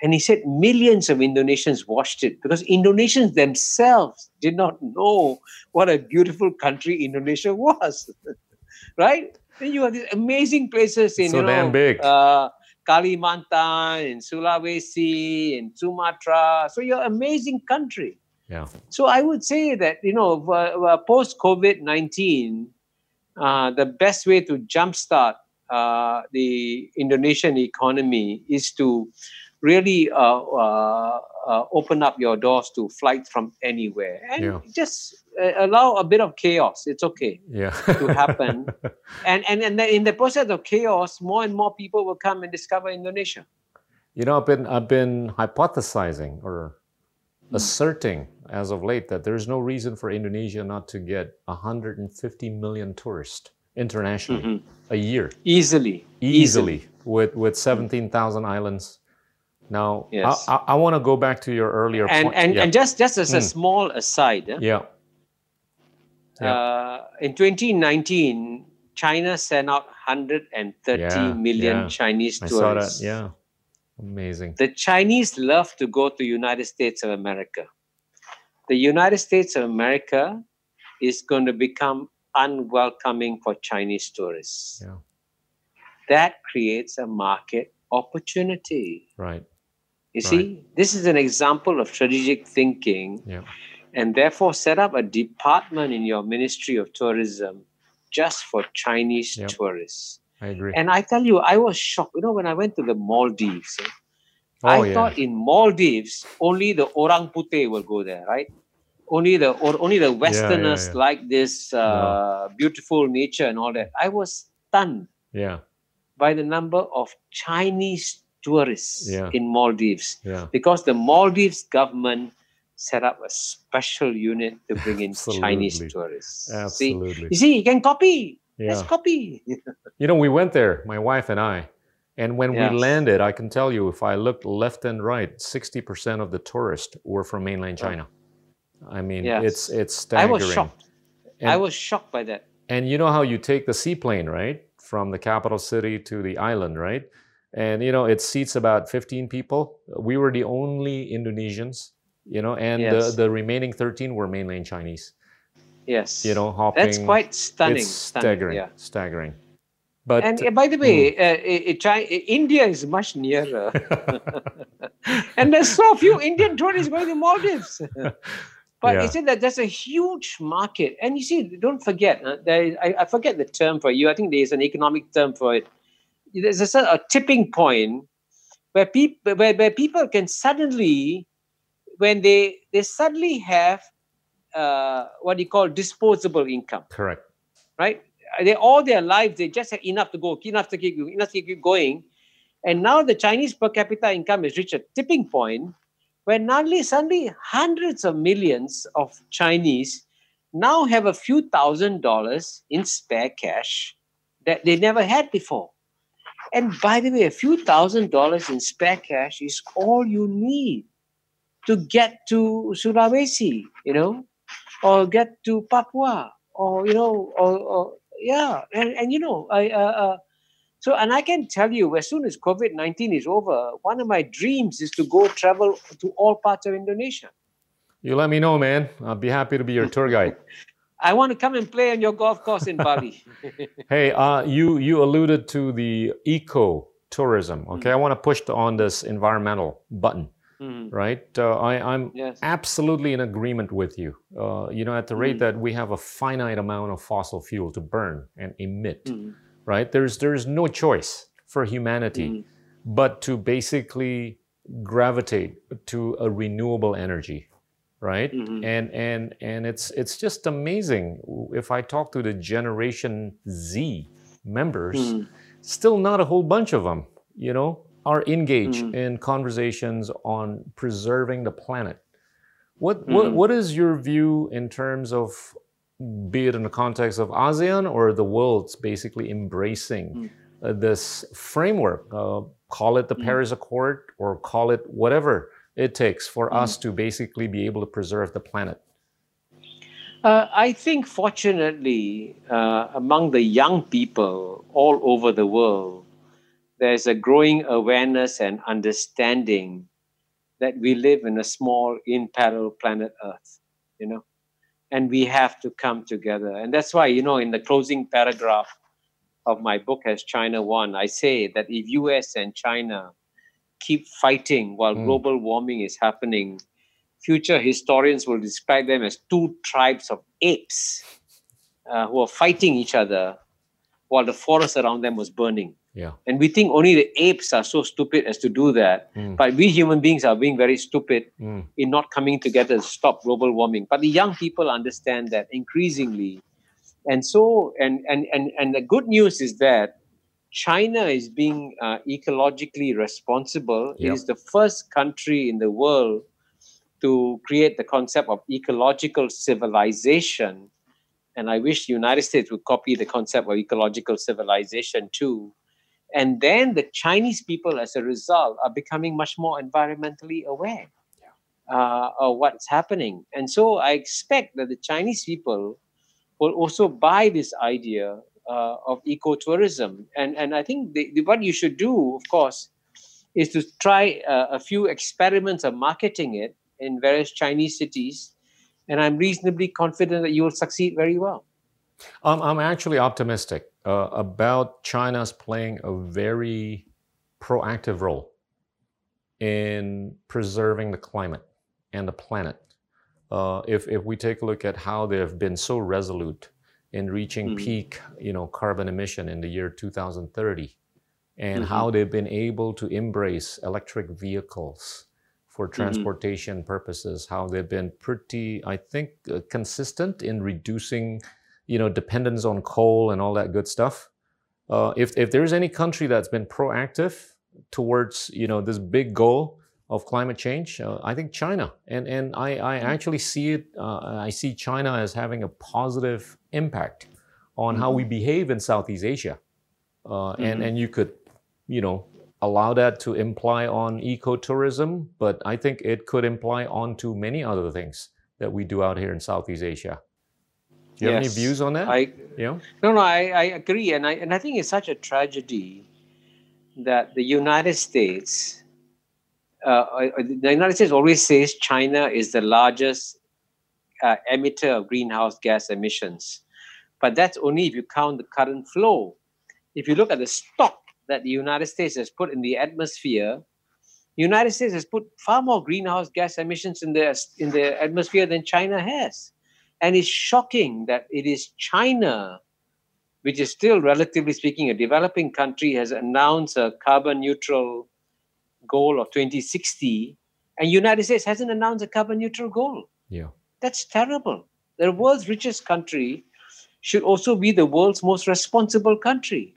And he said millions of Indonesians watched it because Indonesians themselves did not know what a beautiful country Indonesia was. right? Then you have these amazing places in So you know, big. Uh, Kalimantan, in Sulawesi, in Sumatra. So you're an amazing country. Yeah. So I would say that you know, post COVID nineteen, uh, the best way to jumpstart uh, the Indonesian economy is to really uh, uh, uh, open up your doors to flights from anywhere and Yeah. just uh, allow a bit of chaos. It's okay Yeah. to happen, and and and then in the process of chaos, more and more people will come and discover Indonesia. You know, I've been I've been hypothesizing or asserting as of late that there's no reason for Indonesia not to get 150 million tourists internationally Mhm. a year Easily, easily, with with 17,000 islands. Now, Yes. I, I, I want to go back to your earlier and point. and, yeah. and just just as a Mm. small aside, eh, yeah, Yeah. uh, in 2019, China sent out 130 Yeah, million. Chinese I saw that. tourists. Yeah, amazing. The Chinese love to go to United States of America. The United States of America is going to become unwelcoming for Chinese tourists. Yeah. That creates a market opportunity. Right. You Right. see, this is an example of strategic thinking Yeah. and therefore set up a department in your Ministry of Tourism just for Chinese Yep. tourists. I agree. And I tell you, I was shocked. You know, when I went to the Maldives, eh, oh, I yeah. thought in Maldives only the orang putih will go there, right? Only the or only the Westerners yeah, yeah, like this uh, no. beautiful nature and all that. I was stunned. Yeah. By the number of Chinese tourists in Maldives, because the Maldives government set up a special unit to bring in Chinese tourists. Absolutely. See, you see, you can copy. Let's copy. you know, we went there, my wife and I, and when yes. we landed, I can tell you, if I looked left and right, 60% of the tourists were from mainland China. I mean, yes. it's it's staggering. I was shocked. And, I was shocked by that. And you know how you take the seaplane, right, from the capital city to the island, right? And you know, it seats about 15 people. We were the only Indonesians you know, and yes. the, the remaining 13 were mainland Chinese. Yes. You know, hopping. That's quite stunning. It's staggering. Yeah. Staggering. But, and uh, by the way, mm. uh, it, it, India is much nearer. and there's so few Indian tourists going to Maldives. But yeah. said that there's a huge market. And you see, don't forget, uh, there is, I, I, forget the term for you. I think there's an economic term for it. There's a, a tipping point where, people where, where people can suddenly when they they suddenly have uh, what you call disposable income. Correct. Right. Uh, they all their lives they just have enough to go, enough to keep enough to keep going, and now the Chinese per capita income has reached a tipping point where suddenly suddenly hundreds of millions of Chinese now have a few thousand dollars in spare cash that they never had before. And by the way, a few thousand dollars in spare cash is all you need to get to Sulawesi, you know, or get to Papua, or you know, or, or yeah, and, and you know, I uh, uh, so and I can tell you, as soon as COVID nineteen is over, one of my dreams is to go travel to all parts of Indonesia. You let me know, man. I'll be happy to be your tour guide. I want to come and play on your golf course in Bali. hey, uh, you you alluded to the eco tourism. Okay, mm-hmm. I want to push on this environmental button. Mm. Right, uh, I, am yes. absolutely in agreement with you. Uh, you know, at the rate mm. that we have a finite amount of fossil fuel to burn and emit, mm. right? There's there's no choice for humanity but to basically gravitate to a renewable energy, right? And and and it's it's just amazing. If I talk to the Generation Z members, still not a whole bunch of them. You know, are engaged mm. in conversations on preserving the planet. What, mm. what, what is your view in terms of, be it in the context of ASEAN or the world's basically embracing mm. uh, this framework? Uh, call it the mm. Paris Accord or call it whatever it takes for mm. us to basically be able to preserve the planet. Uh, I think, fortunately, uh, among the young people all over the world, there's a growing awareness and understanding that we live in a small imperil planet earth you know? And we have to come together. And that's why you know in the closing paragraph of my book as china won i say that if us and china keep fighting while mm. global warming is happening future historians will describe them as two tribes of apes uh, who are fighting each other while the forest around them was burning yeah. And we think only the apes are so stupid as to do that. Mm. But we human beings are being very stupid mm. in not coming together to stop global warming. But the young people understand that increasingly. And so, and, and, and, and the good news is that China is being uh, ecologically responsible. Yep. It is the first country in the world to create the concept of ecological civilization. And I wish the United States would copy the concept of ecological civilization too. And then the Chinese people, as a result, are becoming much more environmentally aware uh, of what's happening. And so I expect that the Chinese people will also buy this idea uh, of ecotourism. And, and I think the, the, what you should do, of course, is to try uh, a few experiments of marketing it in various Chinese cities. And I'm reasonably confident that you will succeed very well. Um, I'm actually optimistic uh, about China's playing a very proactive role in preserving the climate and the planet. Uh, if, if we take a look at how they have been so resolute in reaching mm-hmm. peak, you know, carbon emission in the year 2030, and mm-hmm. how they've been able to embrace electric vehicles for mm-hmm. transportation mm-hmm. purposes. How they've been pretty, I think, uh, consistent in reducing, you know, dependence on coal and all that good stuff. Uh, if if there's any country that's been proactive towards, you know, this big goal of climate change, uh, I think China. And, and I, I mm. actually see it, uh, I see China as having a positive impact on mm-hmm. how we mm-hmm. behave in Southeast Asia. Uh, mm-hmm. and, and you could, you know, allow that to imply on ecotourism, but I think it could imply onto many other things that we do out here in Southeast Asia. Do you yes. have any views on that? I, yeah. No, no, I, I agree. And I, and I think it's such a tragedy that the United States uh, uh, the United States always says China is the largest uh, emitter of greenhouse gas emissions. But that's only if you count the current flow. If you look at the stock that the United States has put in the atmosphere, the United States has put far more greenhouse gas emissions in the, in the atmosphere than China has. And it's shocking that it is China, which is still, relatively speaking, a developing country, has announced a carbon neutral goal of 2060, and United States hasn't announced a carbon neutral goal. Yeah. That's terrible. The world's richest country should also be the world's most responsible country.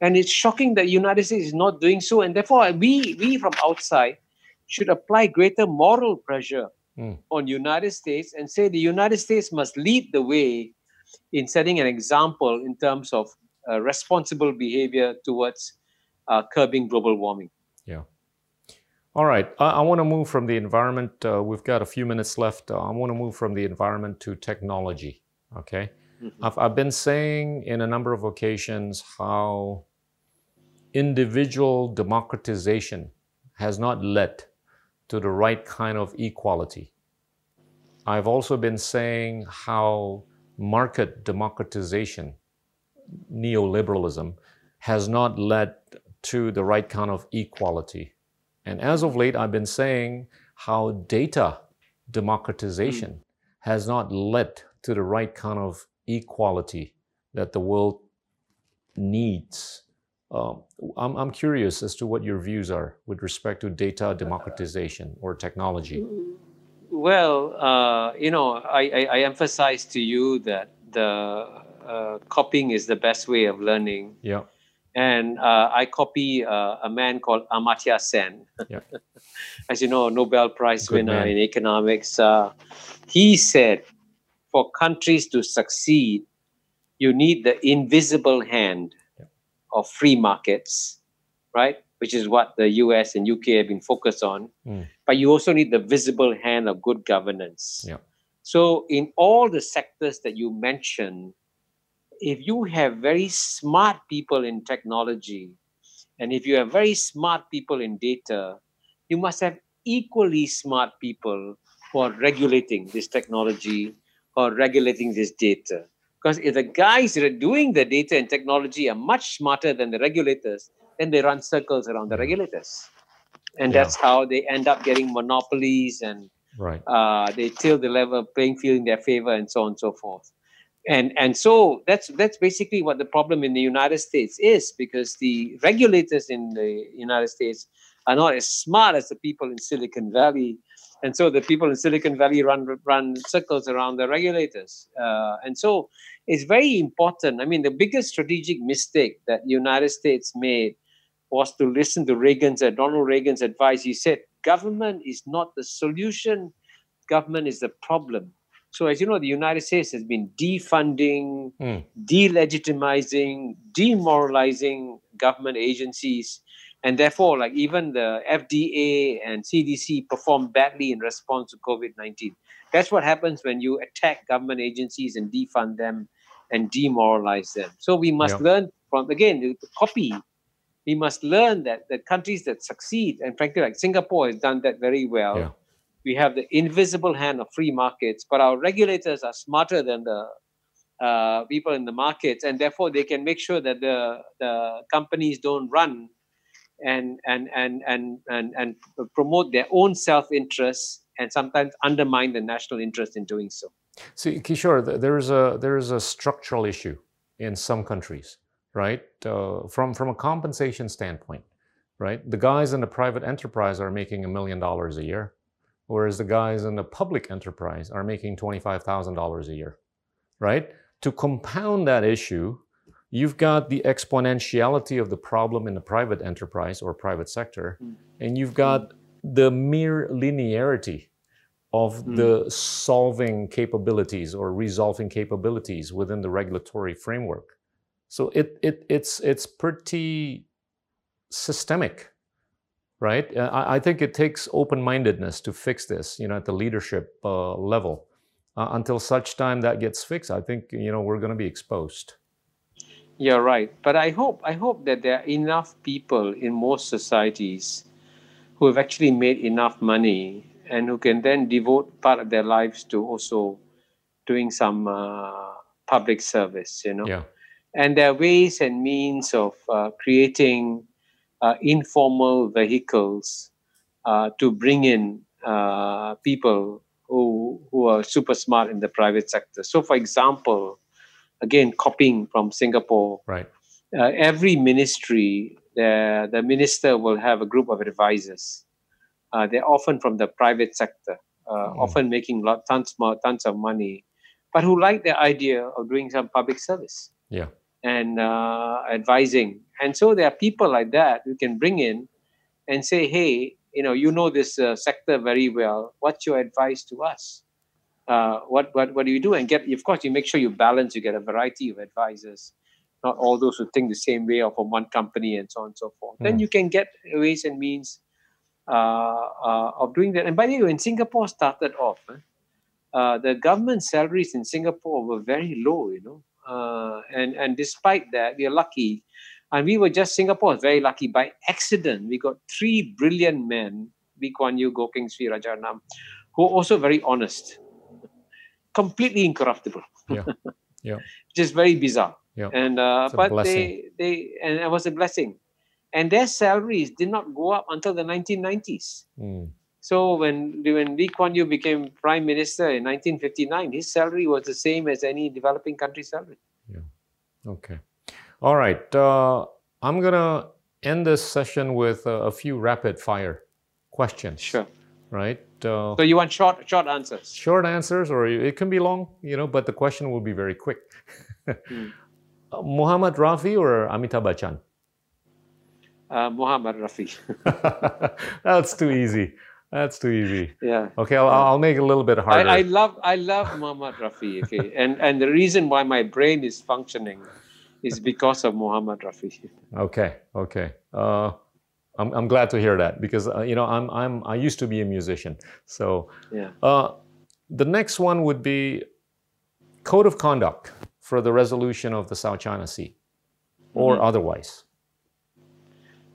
And it's shocking that United States is not doing so. And therefore, we, we from outside should apply greater moral pressure mm. on United States and say the United States must lead the way in setting an example in terms of uh, responsible behavior towards uh, curbing global warming. Yeah. All right, I, I want to move from the environment. Uh, we've got a few minutes left. Uh, I want to move from the environment to technology. Okay, mm-hmm. I've, I've been saying in a number of occasions how individual democratization has not led to the right kind of equality. I've also been saying how market democratization, neoliberalism, has not led to the right kind of equality. And as of late, I've been saying how data democratization mm. has not led to the right kind of equality that the world needs. Um, I'm, I'm curious as to what your views are with respect to data democratization or technology. Well, uh, you know, I, I, I, emphasize to you that the uh, copying is the best way of learning. Yeah. And uh, I copy uh, a man called Amartya Sen. Yeah. As you know, Nobel Prize Good winner man. in economics. Uh, he said, for countries to succeed, you need the invisible hand. Of free markets, right? Which is what the US and UK have been focused on. Mm. But you also need the visible hand of good governance. Yeah. So, in all the sectors that you mentioned, if you have very smart people in technology and if you have very smart people in data, you must have equally smart people who are regulating this technology or regulating this data. Because if the guys that are doing the data and technology are much smarter than the regulators, then they run circles around the regulators. And yeah. that's how they end up getting monopolies and right. uh, they tilt the level playing field in their favor and so on and so forth and and so that's that's basically what the problem in the United States is because the regulators in the United States are not as smart as the people in Silicon Valley, and so the people in Silicon Valley run run circles around the regulators, uh, and so it's very important. I mean, the biggest strategic mistake that the United States made was to listen to Reagan's uh, Donald Reagan's advice. He said, "Government is not the solution; government is the problem." So, as you know, the United States has been defunding, mm. delegitimizing, demoralizing government agencies. And therefore, like even the FDA and CDC performed badly in response to COVID 19. That's what happens when you attack government agencies and defund them and demoralize them. So we must yeah. learn from, again, the copy. We must learn that the countries that succeed, and frankly, like Singapore has done that very well. Yeah we have the invisible hand of free markets, but our regulators are smarter than the uh, people in the markets, and therefore they can make sure that the the companies don't run and and and and and, and promote their own self interest and sometimes undermine the national interest in doing so. See, Kishore, there's a there's a structural issue in some countries, right? Uh, from from a compensation standpoint, right? The guys in the private enterprise are making a million dollars a year, whereas the guys in the public enterprise are making twenty five thousand dollars a year, right? To compound that issue, you've got the exponentiality of the problem in the private enterprise or private sector, mm. and you've got the mere linearity of mm. the solving capabilities or resolving capabilities within the regulatory framework. So it, it, it's, it's pretty systemic, right? Uh, I, I think it takes open-mindedness to fix this, you know, at the leadership uh, level. Uh, until such time that gets fixed, I think, you know, we're going to be exposed. You're right. But I hope, I hope that there are enough people in most societies who have actually made enough money and who can then devote part of their lives to also doing some uh, public service, you know. Yeah. And there are ways and means of uh, creating uh, informal vehicles uh, to bring in uh, people who, who are super smart in the private sector. So, for example, again, copying from Singapore, right. Uh, every ministry, the, the minister will have a group of advisors uh, they're often from the private sector, uh, mm. often making lot, tons more, tons of money, but who like the idea of doing some public service. Yeah. And uh, advising. And so there are people like that who can bring in and say, hey, you know, you know this uh, sector very well. What's your advice to us? Uh, what, what, what do you do? And get, of course, you make sure you balance, you get a variety of advisors, not all those who think the same way or from one company and so on and so forth. Mm. Then you can get ways and means uh, uh, of doing that. And by the way, when Singapore started off, eh, uh, the government salaries in Singapore were very low, you know. and and despite that, we are lucky, and we were just Singapore was very lucky. By accident, we got three brilliant men, Lee Kuan Yew, Goh Keng Swee, Rajaratnam, who are also very honest, completely incorruptible. Yeah, yeah. Just very bizarre. Yeah. And uh, but they they and it was a blessing and their salaries did not go up until the 1990s. Mm. So when when Lee Kuan Yew became prime minister in 1959, his salary was the same as any developing country salary. Yeah. Okay. All right. Uh, I'm gonna end this session with a, a few rapid fire questions. Sure. Right. Uh, so you want short short answers? Short answers, or it can be long, you know, but the question will be very quick. mm. Muhammad Rafi or Amitabh Bachchan? Uh, Muhammad Rafi. That's too easy. That's too easy. Yeah. Okay, I'll, I'll make it a little bit harder. I, I love I love Muhammad Rafi. Okay, and and the reason why my brain is functioning is because of Muhammad Rafi. Okay. Okay. Uh, I'm I'm glad to hear that because uh, you know I'm I'm I used to be a musician. So yeah. Uh, the next one would be code of conduct for the resolution of the South China Sea, or mm-hmm. otherwise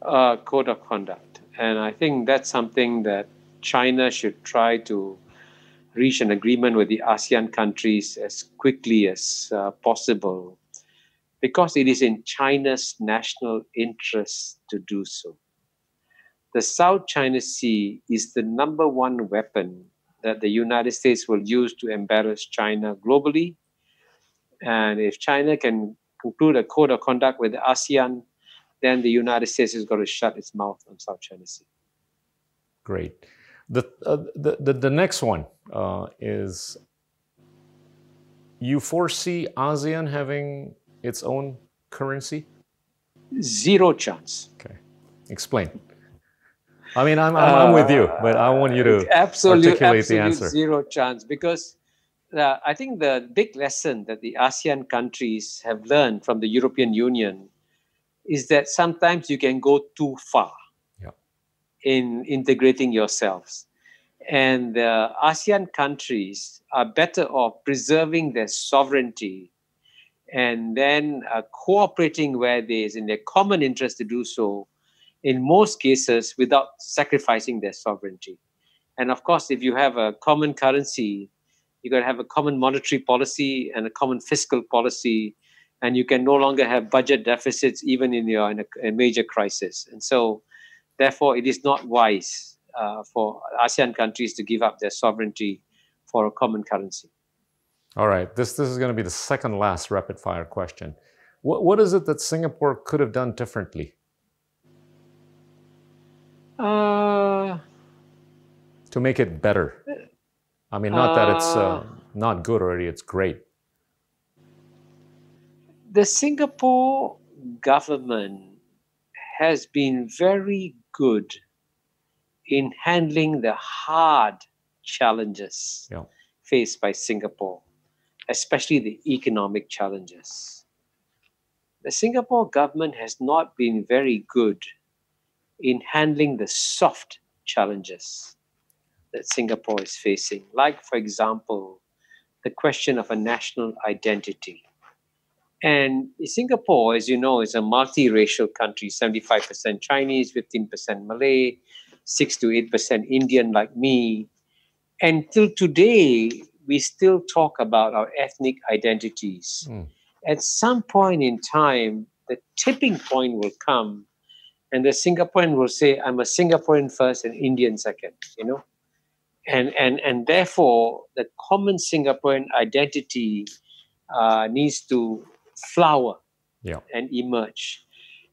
uh, code of conduct. And I think that's something that China should try to reach an agreement with the ASEAN countries as quickly as uh, possible because it is in China's national interest to do so. The South China Sea is the number one weapon that the United States will use to embarrass China globally. And if China can conclude a code of conduct with the ASEAN, then the United States is going to shut its mouth on South China Sea. Great. The, uh, the, the, the, next one uh, is you foresee ASEAN having its own currency? Zero chance. Okay. Explain. I mean, I'm, I'm, I'm with you, but I want you to absolute, articulate absolute the answer. Zero chance because uh, I think the big lesson that the ASEAN countries have learned from the European Union is that sometimes you can go too far yeah. in integrating yourselves. And the ASEAN countries are better off preserving their sovereignty and then uh, cooperating where there is in their common interest to do so, in most cases, without sacrificing their sovereignty. And of course, if you have a common currency, you're going to have a common monetary policy and a common fiscal policy and you can no longer have budget deficits even in your in a, a major crisis. And so, therefore, it is not wise uh, for ASEAN countries to give up their sovereignty for a common currency. All right, this, this is going to be the second last rapid fire question. What, what is it that Singapore could have done differently? Uh, to make it better. I mean, not that it's uh, uh, not good already, it's great. The Singapore government has been very good in handling the hard challenges yeah. faced by Singapore, especially the economic challenges. The Singapore government has not been very good in handling the soft challenges that Singapore is facing, like, for example, the question of a national identity. And Singapore, as you know, is a multiracial country 75% Chinese, 15% Malay, 6 to 8% Indian, like me. Until today, we still talk about our ethnic identities. Mm. At some point in time, the tipping point will come, and the Singaporean will say, I'm a Singaporean first and Indian second, you know? and and and therefore the common Singaporean identity uh, needs to flower yeah. and emerge.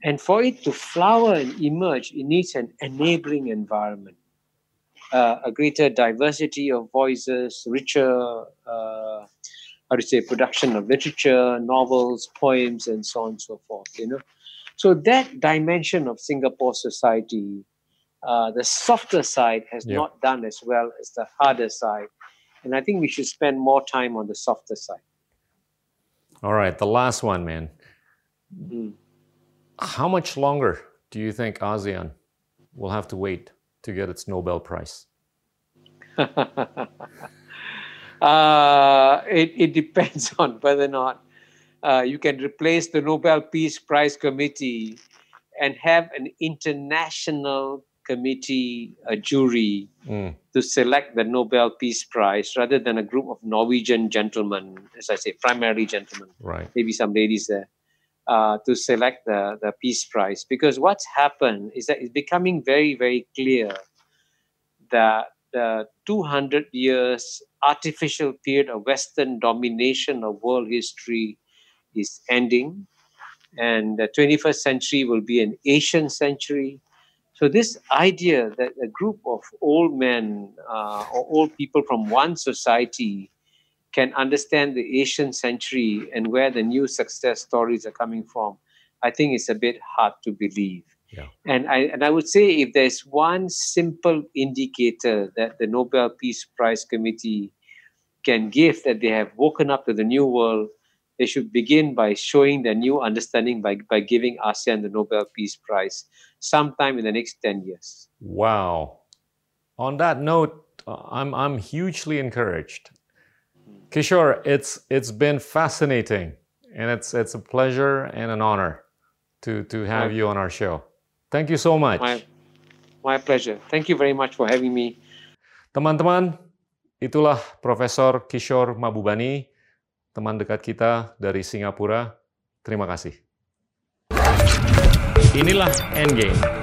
And for it to flower and emerge, it needs an enabling environment, uh, a greater diversity of voices, richer, uh, how to say, production of literature, novels, poems, and so on and so forth. You know, so that dimension of Singapore society uh, the softer side has yep. not done as well as the harder side. And I think we should spend more time on the softer side. All right, the last one, man. Mm. How much longer do you think ASEAN will have to wait to get its Nobel Prize? uh, it, it depends on whether or not uh, you can replace the Nobel Peace Prize Committee and have an international committee, a jury mm. to select the Nobel Peace Prize rather than a group of Norwegian gentlemen, as I say, primarily gentlemen, right. maybe some ladies there, uh, to select the, the Peace Prize. Because what's happened is that it's becoming very, very clear that the 200 years artificial period of Western domination of world history is ending. And the 21st century will be an Asian century so this idea that a group of old men uh, or old people from one society can understand the Asian century and where the new success stories are coming from, I think it's a bit hard to believe. Yeah. And I and I would say if there's one simple indicator that the Nobel Peace Prize Committee can give that they have woken up to the new world, they should begin by showing their new understanding by, by giving ASEAN the Nobel Peace Prize sometime in the next 10 years. Wow. On that note, I'm, I'm hugely encouraged. Hmm. Kishore, it's, it's been fascinating and it's, it's a pleasure and an honor to, to have my, you on our show. Thank you so much. My, my pleasure. Thank you very much for having me. Teman-teman, itulah Profesor Kishore Mahbubani, teman dekat kita dari Singapura. Terima kasih. Inilah Endgame.